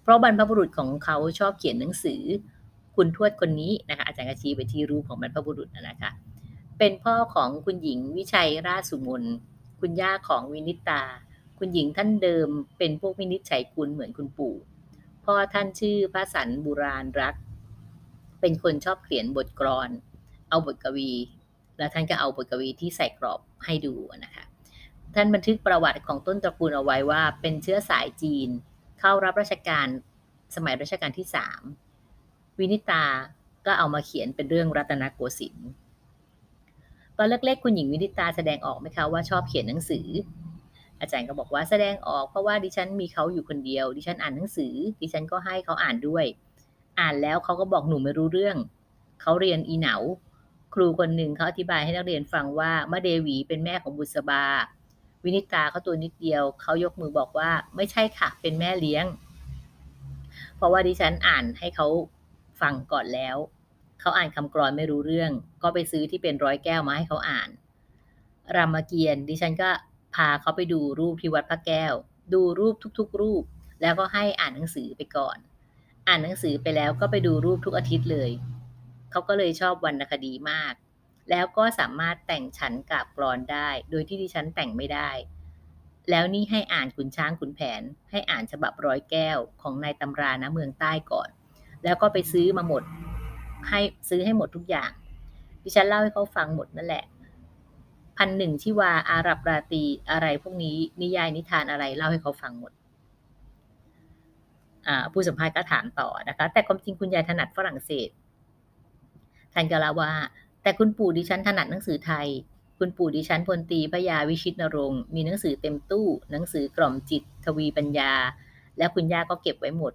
เพราะบรรพบุรุษของเขาชอบเขียนหนังสือ คุณทวดคนนี้นะคะอาจารย์กชี้ไปที่รูปของบรรพบุรุษนะคะ เป็นพ่อของคุณหญิงวิชัยราชสุมนคุณย่าของวินิตา คุณหญิงท่านเดิมเป็นพวกวินิจฉัยคุณเหมือนคุณปู่ พ่อท่านชื่อพระสันบุราณรัก เป็นคนชอบเขียนบทกลอน เอาบทกวี แล้วท่านก็เอาบทกวีที่ใส่กรอบให้ดูนะคะ ท่านบันทึกประวัติของต้นตระกูลเอาไว้ว่า เป็นเชื้อสายจีน เข้ารับราชการสมัยรัชกาลที่สามวินิตาก็เอามาเขียนเป็นเรื่องรัตนโกสินทร์ตอนเล็กๆคุณหญิงวินิตาแสดงออกไหมคะว่าชอบเขียนหนังสือ อาจารย์ก็บอกว่าแสดงออกเพราะว่าดิฉันมีเขาอยู่คนเดียว ดิฉันอ่านหนังสือ ดิฉันก็ให้เขาอ่านด้วย อ่านแล้วเขาก็บอกหนูไม่รู้เรื่อง เขาเรียนอีเหนา ครูคนหนึ่งเขาอธิบายให้นักเรียนฟังว่ามะเดหวีเป็นแม่ของบุษบา วินิตาเขาตัวนิดเดียว เขายกมือบอกว่าไม่ใช่ค่ะ เป็นแม่เลี้ยง เพราะว่าดิฉันอ่านให้เขาฟังก่อนแล้ว เขาอ่านคำกรอนไม่รู้เรื่อง ก็ไปซื้อที่เป็นร้อยแก้วมาให้เขาอ่าน รามเกียรติดิฉันก็พาเขาไปดูรูปที่วัดพระแก้ว ดูรูปทุกๆ รูป แล้วก็ให้อ่านหนังสือไปก่อน อ่านหนังสือไปแล้วก็ไปดูรูปทุกอาทิตย์เลย เขาก็เลยชอบวรรณคดีมาก แล้วก็สามารถแต่งฉันกับกรอนได้ โดยที่ดิฉันแต่งไม่ได้ แล้วนี่ให้อ่านขุนช้างขุนแผน ให้อ่านฉบับร้อยแก้วของนายตำรานะเมืองใต้ก่อน แล้วก็ไปซื้อมาหมด ให้ซื้อให้หมดทุกอย่าง ดิฉันเล่าให้เขาฟังหมดนั่นแหละ พันหนึ่งที่ว่าอารับราตีอะไรพวกนี้นิยายนิทานอะไรเล่าให้เขาฟังหมดผู้สัมภาษณ์ก็ถามต่อนะคะ แต่ความจริงคุณยายถนัดฝรั่งเศสท่านก็เล่าว่า แต่คุณปู่ดิฉันถนัดหนังสือไทย คุณปู่ดิฉันพลตรีพระยาวิชิตณรงค์มีหนังสือเต็มตู้ หนังสือกล่อมจิต ทวีปัญญา แล้วคุณย่าก็เก็บไว้หมด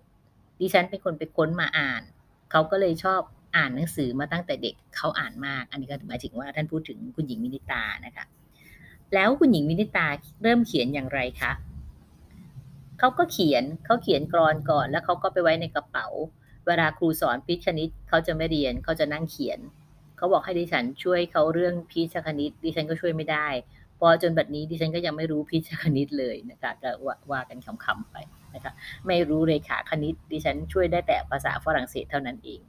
ดิฉันเป็นคนไปค้นมาอ่าน เขาก็เลยชอบอ่านหนังสือมาตั้งแต่เด็กเขาอ่านมาก อันนี้ก็หมายถึงว่าท่านพูดถึงคุณหญิงวินิตานะคะ แล้วคุณหญิงวินิตาเริ่มเขียนอย่างไรคะเขาก็เขียนเขาเขียนกลอนก่อน แล้วเขาก็ไปไว้ในกระเป๋า เวลาครูสอนพีชคณิตเขาจะไม่เรียนเขาจะนั่งเขียน เขาบอกให้ดิฉันช่วยเขาเรื่องพิชคณิต ดิฉันก็ช่วยไม่ได้ พอจนบัดนี้ดิฉันก็ยังไม่รู้พิชคณิตเลยนะคะก็ว่ากันคำๆไปนะคะ ไม่รู้เลยค่ะคณิต ดิฉันช่วยได้แต่ภาษาฝรั่งเศสเท่านั้นเอง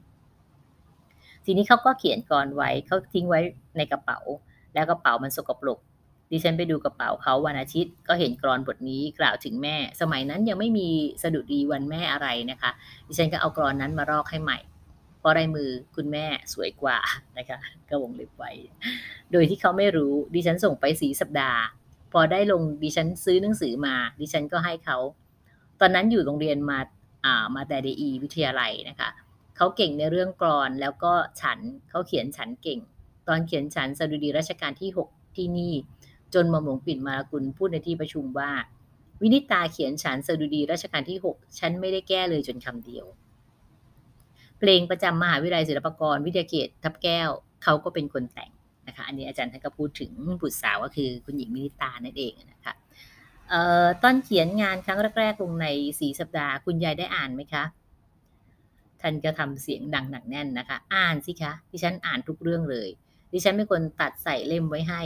ทีนี้เขาก็เขียนกรไว้เขาทิ้งไว้ในกระเป๋า แล้วกระเป๋ามันสกปรกดิฉันไปดูกระเป๋าเขาวันอาทิตย์ก็เห็นกรอนบทนี้กล่าวถึงแม่ สมัยนั้นยังไม่มีสะดุดีวันแม่อะไรนะคะ ดิฉันก็เอากรอนนั้นมารอกให้ใหม่ ราะลายมือคุณแม่สวยกว่านะคะก็วงเล็บไว้ โดยที่เขาไม่รู้ดิฉันส่งไปสีสัปดาห์ พอได้ลงดิฉันซื้อหนังสือมา ดิฉันก็ให้เขา ตอนนั้นอยู่โรงเรียนมาอ่ามาแต่เดีวิทยาลัยนะคะเขาเก่งในเรื่องกรอนแล้วก็ฉันเขาเขียนฉันเก่ง ตอนเขียนฉันสดุดีรัชกาลที่ 6 ที่นี่ จนมอมหลวงปิ่นมาลกุลพูดในที่ประชุมว่า วินิตาเขียนฉันสดุดีรัชกาลที่ 6 ฉันไม่ได้แก้เลยจนคำเดียว เพลงประจำมหาวิทยาลัยศิลปากร วิทยาเขตทับแก้วเขาก็เป็นคนแต่งนะคะ อันนี้อาจารย์ท่านก็พูดถึงบุตรสาวก็คือคุณหญิงวินิตานั่นเองนะคะตอนเขียนงานครั้งแรกๆลงในสีสัปดาห์ คุณยายได้อ่านไหมคะท่านก็ทำเสียงดังหนักแน่นนะคะ อ่านสิคะดิฉันอ่านทุกเรื่องเลย ดิฉันเป็นคนตัดใส่เล่มไว้ให้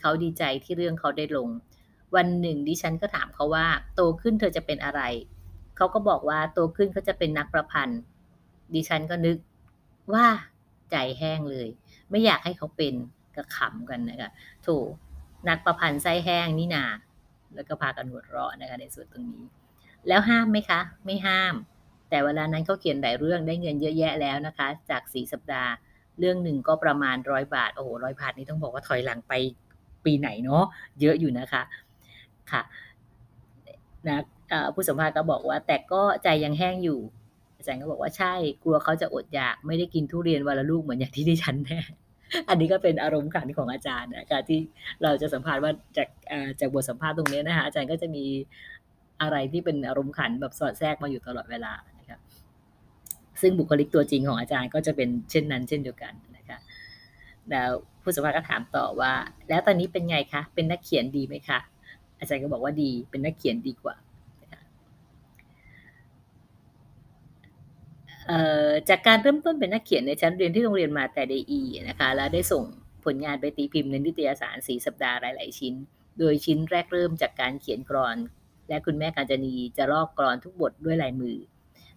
เขาดีใจที่เรื่องเขาได้ลง วันหนึ่งดิฉันก็ถามเขาว่า โตขึ้นเธอจะเป็นอะไร เขาก็บอกว่าโตขึ้นเขาจะเป็นนักประพันธ์ ดิฉันก็นึกว่าใจแห้งเลย ไม่อยากให้เขาเป็นก็ขำกันนะคะถูกนักประพันธ์ไส้แห้งนี่นาแล้วก็พากันหัวเราะนะคะในส่วนตรงนี้ แล้วห้ามไหมคะ ไม่ห้าม แต่เวลานั้นเขาเขียนหลายเรื่องได้เงินเยอะแยะแล้วนะคะ จากสีสัปดาห์ เรื่องหนึ่งก็ประมาณร้อยบาท โอ้โหร้อยบาทนี่ต้องบอกว่าถอยหลังไปปีไหนเนาะเยอะอยู่นะคะค่ะนะผู้สัมภาษณ์ก็บอกว่าแต่ก็ใจยังแห้งอยู่ อาจารย์ก็บอกว่าใช่ กลัวเขาจะอดอยากไม่ได้กินทุเรียนวันละลูกเหมือนอย่างที่ดิฉันแน่อันนี้ก็เป็นอารมณ์ขันของอาจารย์นะการที่เราจะสัมภาษณ์ว่าจากจากบทสัมภาษณ์ตรงนี้นะคะอาจารย์ก็จะมีอะไรที่เป็นอารมณ์ขันแบบสอดแทรกมาอยู่ตลอดเวลานะครับซึ่งบุคลิกตัวจริงของอาจารย์ก็จะเป็นเช่นนั้น เช่นเดียวกันนะคะแล้วผู้สัมภาษณ์ก็ถามต่อว่า แล้วตอนนี้เป็นไงคะเป็นนักเขียนดีไหมคะอาจารย์ก็บอกว่าดีเป็นนักเขียนดีกว่า จากการเริ่มต้นเป็นนักเขียนในชั้นเรียนที่โรงเรียนมาแต่เดีนะคะแล้วได้ส่งผลงานไปตีพิมพ์ในนิตยสารสีสัปดาห์หลาย ๆ ชิ้น โดยชิ้นแรกเริ่มจากการเขียนกรอน และคุณแม่กาญจนีจะลอกกรอนทุกบทด้วยลายมือ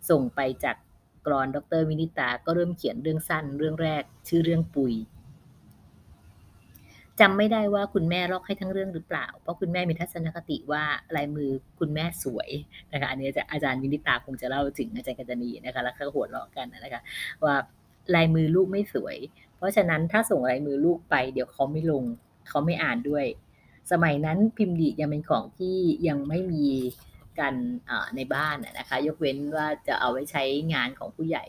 ส่งไปจากกรอนดรวินิตาก็เริ่มเขียนเรื่องสั้นเรื่องแรก ชื่อเรื่องปุย จำไม่ได้ว่าคุณแม่ลอกให้ทั้งเรื่องหรือเปล่า เพราะคุณแม่มีทัศนคติว่าลายมือคุณแม่สวยนะคะอันนี้อาจารย์วินิตาคงจะเล่าถึงอาจารย์กัญจนีนะคะแล้วก็หัวเราะกันนะคะว่าลายมือลูกไม่สวย เพราะฉะนั้นถ้าส่งลายมือลูกไป เดี๋ยวเขาไม่ลงเขาไม่อ่านด้วย สมัยนั้นพิมพ์ดียังเป็นของที่ยังไม่มีกันในบ้านนะคะ ยกเว้นว่าจะเอาไว้ใช้งานของผู้ใหญ่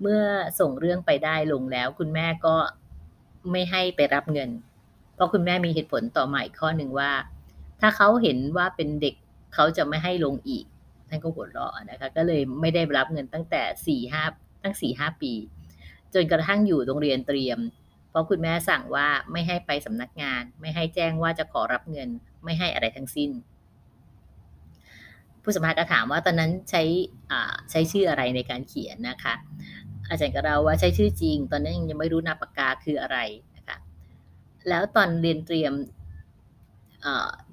เมื่อส่งเรื่องไปได้ลงแล้ว คุณแม่ก็ไม่ให้ไปรับเงิน เพราะคุณแม่มีเหตุผลต่อมาอีกข้อหนึ่งว่า ถ้าเขาเห็นว่าเป็นเด็กเขาจะไม่ให้ลงอีก ท่านก็หัวเราะนะคะ ก็เลยไม่ได้รับเงินตั้งแต่สี่ห้าตั้งสี่ห้าปี จนกระทั่งอยู่โรงเรียนเตรียม เพราะคุณแม่สั่งว่าไม่ให้ไปสำนักงาน ไม่ให้แจ้งว่าจะขอรับเงิน ไม่ให้อะไรทั้งสิ้น ผู้สัมภาษณ์ก็ถามว่าตอนนั้นใช้ใช้ชื่ออะไรในการเขียนนะคะ อาจารย์ก็เราว่าใช้ชื่อจริง ตอนนั้นยังไม่รู้นาปากกาคืออะไร แล้วตอนเรียนเตรียม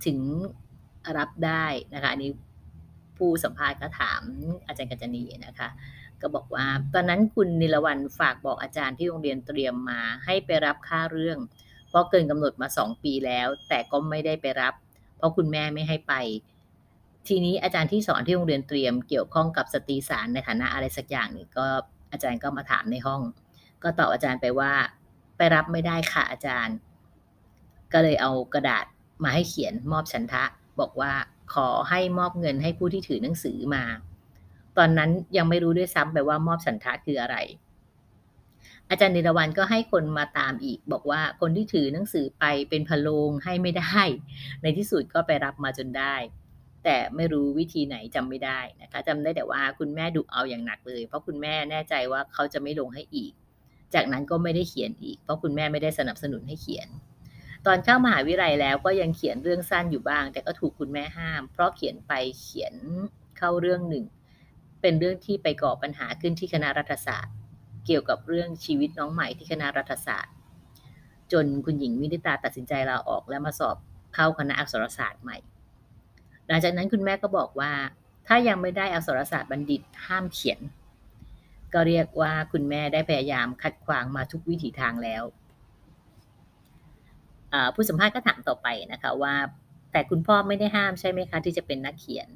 ถึงรับได้นะคะอันนี้ผู้สัมภาษณ์ก็ถามอาจารย์กัญจนีนะคะ ก็บอกว่า ตอนนั้นคุณนิลวันฝากบอกอาจารย์ที่โรงเรียนเตรียมมาให้ไปรับค่าเรื่อง เพราะเกินกำหนดมาสองปีแล้ว แต่ก็ไม่ได้ไปรับ เพราะคุณแม่ไม่ให้ไป ทีนี้อาจารย์ที่สอนที่โรงเรียนเตรียมเกี่ยวข้องกับสตรีสารในฐานะอะไรสักอย่างนี่ก็อาจารย์ก็มาถามในห้อง ก็ตอบอาจารย์ไปว่า ไปรับไม่ได้ค่ะอาจารย์ ก็เลยเอากระดาษมาให้เขียนมอบฉันทะ บอกว่าขอให้มอบเงินให้ผู้ที่ถือหนังสือมา ตอนนั้นยังไม่รู้ด้วยซ้ำไปว่ามอบฉันทะคืออะไร อาจารย์นิรวันก็ให้คนมาตามอีก บอกว่าคนที่ถือหนังสือไปเป็นพะโลงให้ไม่ได้ ในที่สุดก็ไปรับมาจนได้ แต่ไม่รู้วิธีไหนจำไม่ได้นะคะจำได้แต่ว่าคุณแม่ดุเอาอย่างหนักเลย เพราะคุณแม่แน่ใจว่าเขาจะไม่ลงให้อีก จากนั้นก็ไม่ได้เขียนอีก เพราะคุณแม่ไม่ได้สนับสนุนให้เขียน ตอนเข้ามหาวิทยาลัยแล้วก็ยังเขียนเรื่องสั้นอยู่บ้าง แต่ก็ถูกคุณแม่ห้าม เพราะเขียนไปเขียนเข้าเรื่องหนึ่ง เป็นเรื่องที่ไปก่อปัญหาขึ้นที่คณะรัฐศาสตร์ เกี่ยวกับเรื่องชีวิตน้องใหม่ที่คณะรัฐศาสตร์ จนคุณหญิงวินิตาตัดสินใจลาออกและมาสอบเข้าคณะอักษรศาสตร์ใหม่ หลังจากนั้นคุณแม่ก็บอกว่า ถ้ายังไม่ได้อักษรศาสตร์บัณฑิตห้ามเขียน ก็เรียกว่าคุณแม่ได้พยายามขัดขวางมาทุกวิถีทางแล้ว ผู้สัมภาษณ์ก็ถามต่อไปนะคะว่า แต่คุณพ่อไม่ได้ห้ามใช่ไหมคะ ที่จะเป็นนักเขียน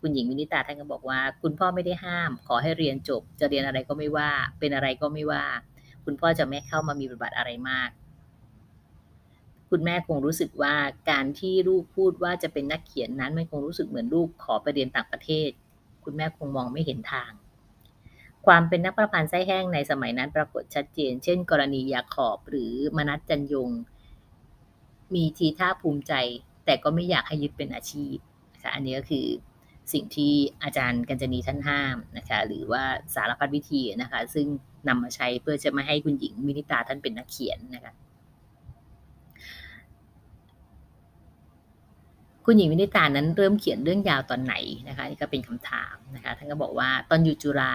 คุณหญิงวินิตาท่านก็บอกว่า คุณพ่อไม่ได้ห้าม ขอให้เรียนจบ จะเรียนอะไรก็ไม่ว่า เป็นอะไรก็ไม่ว่า คุณพ่อจะไม่เข้ามามีบทบาทอะไรมาก คุณแม่คงรู้สึกว่าการที่ลูกพูดว่าจะเป็นนักเขียนนั้นมันคงรู้สึกเหมือนลูกขอไปเรียนต่างประเทศ คุณแม่คงมองไม่เห็นทางความเป็นนักประพันธ์ไส้แห้งในสมัยนั้นปรากฏชัดเจน เช่น กรณียาขอบหรือมนัสจันยง มีทีท่าภูมิใจ แต่ก็ไม่อยากให้ยึดเป็นอาชีพนะคะอันนี้ก็คือสิ่งที่อาจารย์กัญจนีท่านห้ามนะคะหรือว่าสารพัดวิธีนะคะ ซึ่งนำมาใช้เพื่อจะไม่ให้คุณหญิงมินิตาท่านเป็นนักเขียนนะคะคุณหญิงวินิตานั้นเริ่มเขียนเรื่องยาวตอนไหนนะคะนี่ก็เป็นคำถามนะคะท่านก็บอกว่าตอนอยู่จุฬา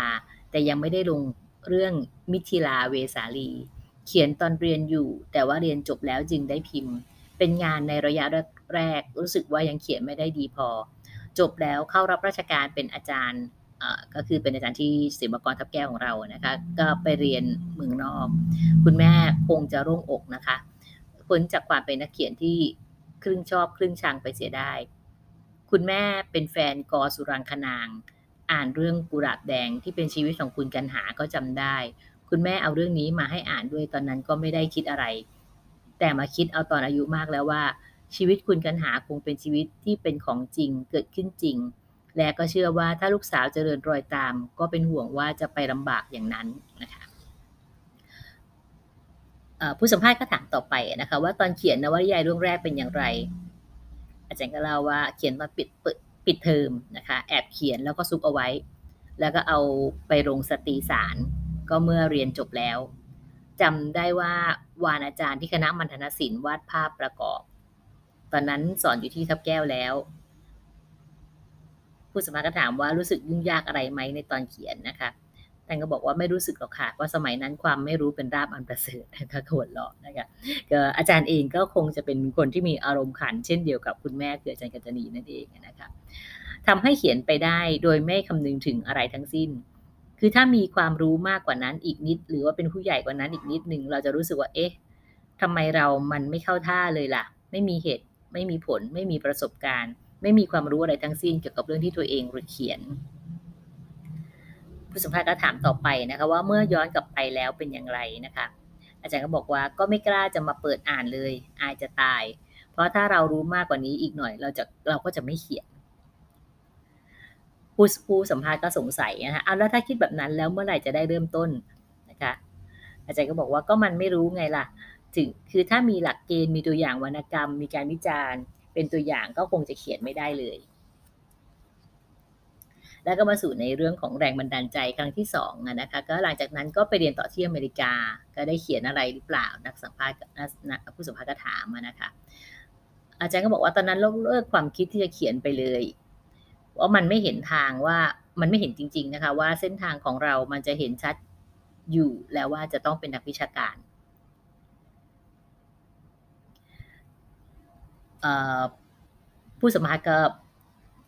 แต่ยังไม่ได้ลงเรื่องมิถิลาเวสาลี เขียนตอนเรียนอยู่ แต่ว่าเรียนจบแล้วจึงได้พิมพ์ เป็นงานในระยะแรกรู้สึกว่ายังเขียนไม่ได้ดีพอ จบแล้วเข้ารับราชการเป็นอาจารย์ก็คือเป็นอาจารย์ที่ศิลปกรทับแก้วของเรานะคะ ก็ไปเรียนเมืองนอก คุณแม่คงจะโล่งอกนะคะพ้นจากความเป็นนักเขียนที่ครึ่งชอบครึ่งชังไปเสียได้ คุณแม่เป็นแฟนกอสุรังคนาง อ่านเรื่องกุหลาบแดงที่เป็นชีวิตของคุณกันหาก็จำได้ คุณแม่เอาเรื่องนี้มาให้อ่านด้วยตอนนั้นก็ไม่ได้คิดอะไร แต่มาคิดเอาตอนอายุมากแล้วว่า ชีวิตคุณกันหาคงเป็นชีวิตที่เป็นของจริงเกิดขึ้นจริง และก็เชื่อว่าถ้าลูกสาวจเจริญรอยตาม ก็เป็นห่วงว่าจะไปลำบากอย่างนั้นนะคะผู้สัมภาษณ์ก็ถามต่อไปนะคะว่าตอนเขียนนวนิยายเรื่องแรกเป็นอย่างไร อาจารย์ก็เล่าว่าเขียนมาปิดปิดเทอมนะคะแอบเขียนแล้วก็ซุกเอาไว้ แล้วก็เอาไปลงสตรีสารก็เมื่อเรียนจบแล้ว จำได้ว่าวานอาจารย์ที่คณะมัณฑนศิลป์วาดภาพประกอบ ตอนนั้นสอนอยู่ที่ทับแก้วแล้ว ผู้สมัครก็ถามว่ารู้สึกยุ่งยากอะไรไหมในตอนเขียนนะคะท่านก็บอกว่าไม่รู้สึกหรอกค่ะว่าสมัยนั้นความไม่รู้เป็นราบอันประเสริฐนะคะขวดหลอกนะคะก็อาจารย์เองก็คงจะเป็นคนที่มีอารมณ์ขัน เช่นเดียวกับคุณแม่คืออาจารย์กัญจนีนั่นเองนะคะทำให้เขียนไปได้โดยไม่คำนึงถึงอะไรทั้งสิ้น คือถ้ามีความรู้มากกว่านั้นอีกนิด หรือว่าเป็นผู้ใหญ่กว่านั้นอีกนิดหนึ่งเราจะรู้สึกว่า เอ๊ะทำไมเรามันไม่เข้าท่าเลยล่ะ ไม่มีเหตุ ไม่มีผล ไม่มีประสบการณ์ ไม่มีความรู้อะไรทั้งสิ้นเกี่ยวกับเรื่องที่ตัวเองเขียนผู้สัมภาษณ์ก็ถามต่อไปนะคะว่าเมื่อย้อนกลับไปแล้วเป็นอย่างไรนะคะ อาจารย์ก็บอกว่าก็ไม่กล้าจะมาเปิดอ่านเลย อายจะตาย เพราะถ้าเรารู้มากกว่านี้อีกหน่อย เราจะเราก็จะไม่เขียน ผู้ผู้สัมภาษณ์ก็สงสัยนะคะเอาแล้วถ้าคิดแบบนั้นแล้วเมื่อไหร่จะได้เริ่มต้นนะคะอาจารย์ก็บอกว่าก็มันไม่รู้ไงล่ะ ถึงคือถ้ามีหลักเกณฑ์มีตัวอย่างวรรณกรรม มีการวิจารณ์ เป็นตัวอย่างก็คงจะเขียนไม่ได้เลย แล้วก็มาสู่ในเรื่องของแรงบันดาลใจครั้งที่สองนะคะ ก็หลังจากนั้นก็ไปเรียนต่อที่อเมริกา ก็ได้เขียนอะไรหรือเปล่า นักสัมภาษณ์นักผู้สัมภาษณ์ก็ถามนะคะ อาจารย์ก็บอกว่าตอนนั้นเลิกความคิดที่จะเขียนไปเลย ว่ามันไม่เห็นทางว่ามันไม่เห็นจริง ๆ นะคะ ว่าเส้นทางของเรามันจะเห็นชัดอยู่แล้วว่าจะต้องเป็นนักวิชาการผู้สมัครก็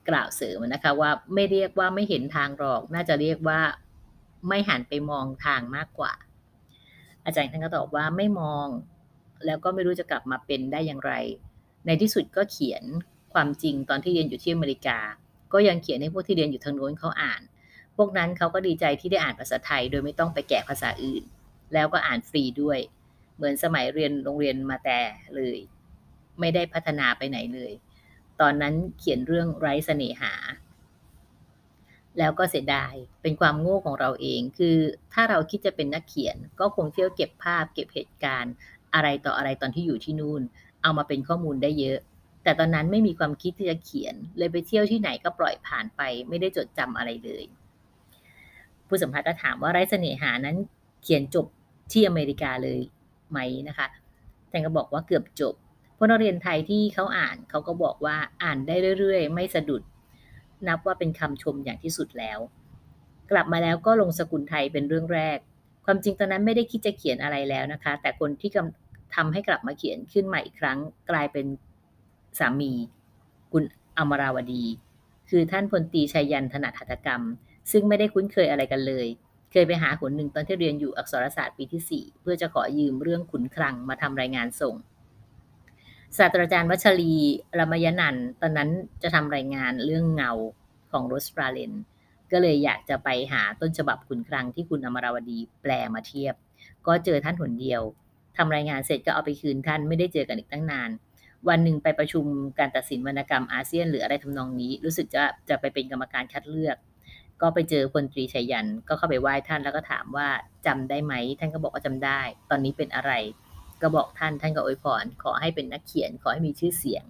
กล่าวเสริมนะคะว่าไม่เรียกว่าไม่เห็นทางหรอก น่าจะเรียกว่าไม่หันไปมองทางมากกว่า อาจารย์ท่านก็ตอบว่าไม่มอง แล้วก็ไม่รู้จะกลับมาเป็นได้อย่างไร ในที่สุดก็เขียนความจริงตอนที่เรียนอยู่ที่อเมริกา ก็ยังเขียนให้พวกที่เรียนอยู่ทางโน้นเขาอ่าน พวกนั้นเขาก็ดีใจที่ได้อ่านภาษาไทย โดยไม่ต้องไปแกะภาษาอื่น แล้วก็อ่านฟรีด้วย เหมือนสมัยเรียนโรงเรียนมาแต่เลย ไม่ได้พัฒนาไปไหนเลย ตอนนั้นเขียนเรื่องไร้เสน่หา แล้วก็เสียดายเป็นความโง่ของเราเอง คือถ้าเราคิดจะเป็นนักเขียน ก็คงเที่ยวเก็บภาพ เก็บเหตุการณ์ อะไรต่ออะไรตอนที่อยู่ที่นู่น เอามาเป็นข้อมูลได้เยอะ แต่ตอนนั้นไม่มีความคิดที่จะเขียน เลยไปเที่ยวที่ไหนก็ปล่อยผ่านไป ไม่ได้จดจำอะไรเลย ผู้สัมภาษณ์ก็ถามว่าไร้เสน่หานั้นเขียนจบที่อเมริกาเลยไหมนะคะแต่ก็บอกว่าเกือบจบพราะนักเรียนไทยที่เขาอ่านเขาก็บอกว่าอ่านได้เรื่อยๆ ไม่สะดุด นับว่าเป็นคำชมอย่างที่สุดแล้ว กลับมาแล้วก็ลงสกุลไทยเป็นเรื่องแรก ความจริงตอนนั้นไม่ได้คิดจะเขียนอะไรแล้วนะคะ แต่คนที่ทำให้กลับมาเขียนขึ้นใหม่อีกครั้ง กลายเป็น สามี คุณอมราวดี คือท่านพลตีชัยยันถนัดหัตถกรรม ซึ่งไม่ได้คุ้นเคยอะไรกันเลย เคยไปหาหนหนึ่งตอนที่เรียนอยู่อักษรศาสตร์ปีที่4เพื่อจะขอยืมเรื่องขุนคลังมาทำรายงานส่งศาสตราจารย์วัชรีรมยนันตอนนั้นจะทำรายงานเรื่องเงาของโรสปราเลน ก็เลยอยากจะไปหาต้นฉบับคุณครังที่คุณอมราวดีแปลมาเทียบ ก็เจอท่านหนเดียวทำรายงานเสร็จก็เอาไปคืนท่านไม่ได้เจอกันอีกตั้งนาน วันหนึ่งไปประชุมการตัดสินวรรณกรรมอาเซียนหรืออะไรทำนองนี้ รู้สึกจะจะไปเป็นกรรมการคัดเลือก ก็ไปเจอพลตรีชัยยันก็เข้าไปไหว้ท่านแล้วก็ถามว่าจำได้ไหม ท่านก็บอกว่าจำได้ ตอนนี้เป็นอะไร ก็บอกท่านท่านก็อวยพรขอให้เป็นนักเขียน ขอให้มีชื่อเสียง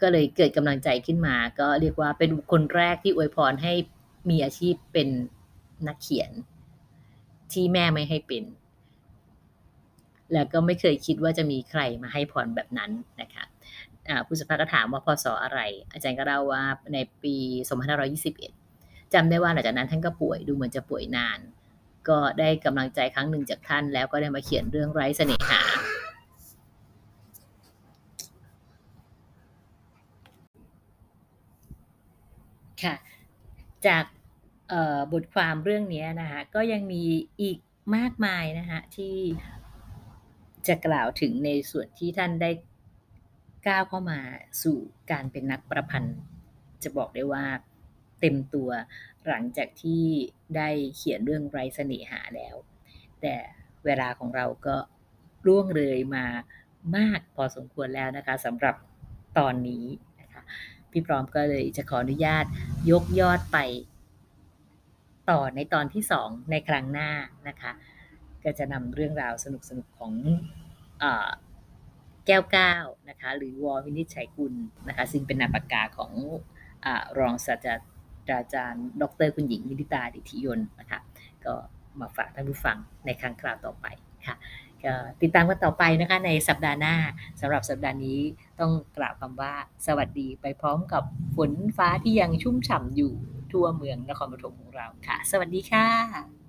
ก็เลยเกิดกำลังใจขึ้นมา ก็เรียกว่าเป็นคนแรกที่อวยพรให้มีอาชีพเป็นนักเขียน ที่แม่ไม่ให้เป็น แล้วก็ไม่เคยคิดว่าจะมีใครมาให้พรแบบนั้นนะคะผู้สัมภาษณ์ก็ถามว่าพศออะไร อาจารย์ก็เล่าว่าในปี 2521จำได้ว่าหลังจากนั้นท่านก็ป่วยดูเหมือนจะป่วยนาน ก็ได้กำลังใจครั้งหนึ่งจากท่าน แล้วก็ได้มาเขียนเรื่องไร้เสน่หา ค่ะ จากบทความเรื่องนี้นะคะก็ยังมีอีกมากมายนะคะที่ จะกล่าวถึงในส่วนที่ท่านได้ก้าวเข้ามาสู่การเป็นนักประพันธ์ จะบอกได้ว่าเต็มตัวหลังจากที่ได้เขียนเรื่องไรเสน่หาแล้ว แต่เวลาของเราก็ร่วงเลยมามากพอสมควรแล้วนะคะสำหรับตอนนี้นะคะพี่พร้อมก็เลยจะขออนุญาตยกยอดไป ต่อในตอนที่สองในครั้งหน้านะคะ ก็จะนำเรื่องราวสนุกๆของ แก้วก้านะคะหรือวอวินิจฉัยกุลนะคะซึ่งเป็นนามปากกาของอรองศาสตราจารย์ ดรคุณหญิงมิลิตาดิธิยนนะคะก็มาฝากท่านผู้ฟังในครั้งคราวต่อไปค่ะก็ติดตามกันต่อไปนะคะในสัปดาห์หน้าสำหรับสัปดาห์นี้ต้องกล่าวคำว่าสวัสดีไปพร้อมกับฝนฟ้าที่ยังชุ่มฉ่ำอยู่ทั่วเมืองนครปฐมของเราค่ะ สวัสดีค่ะ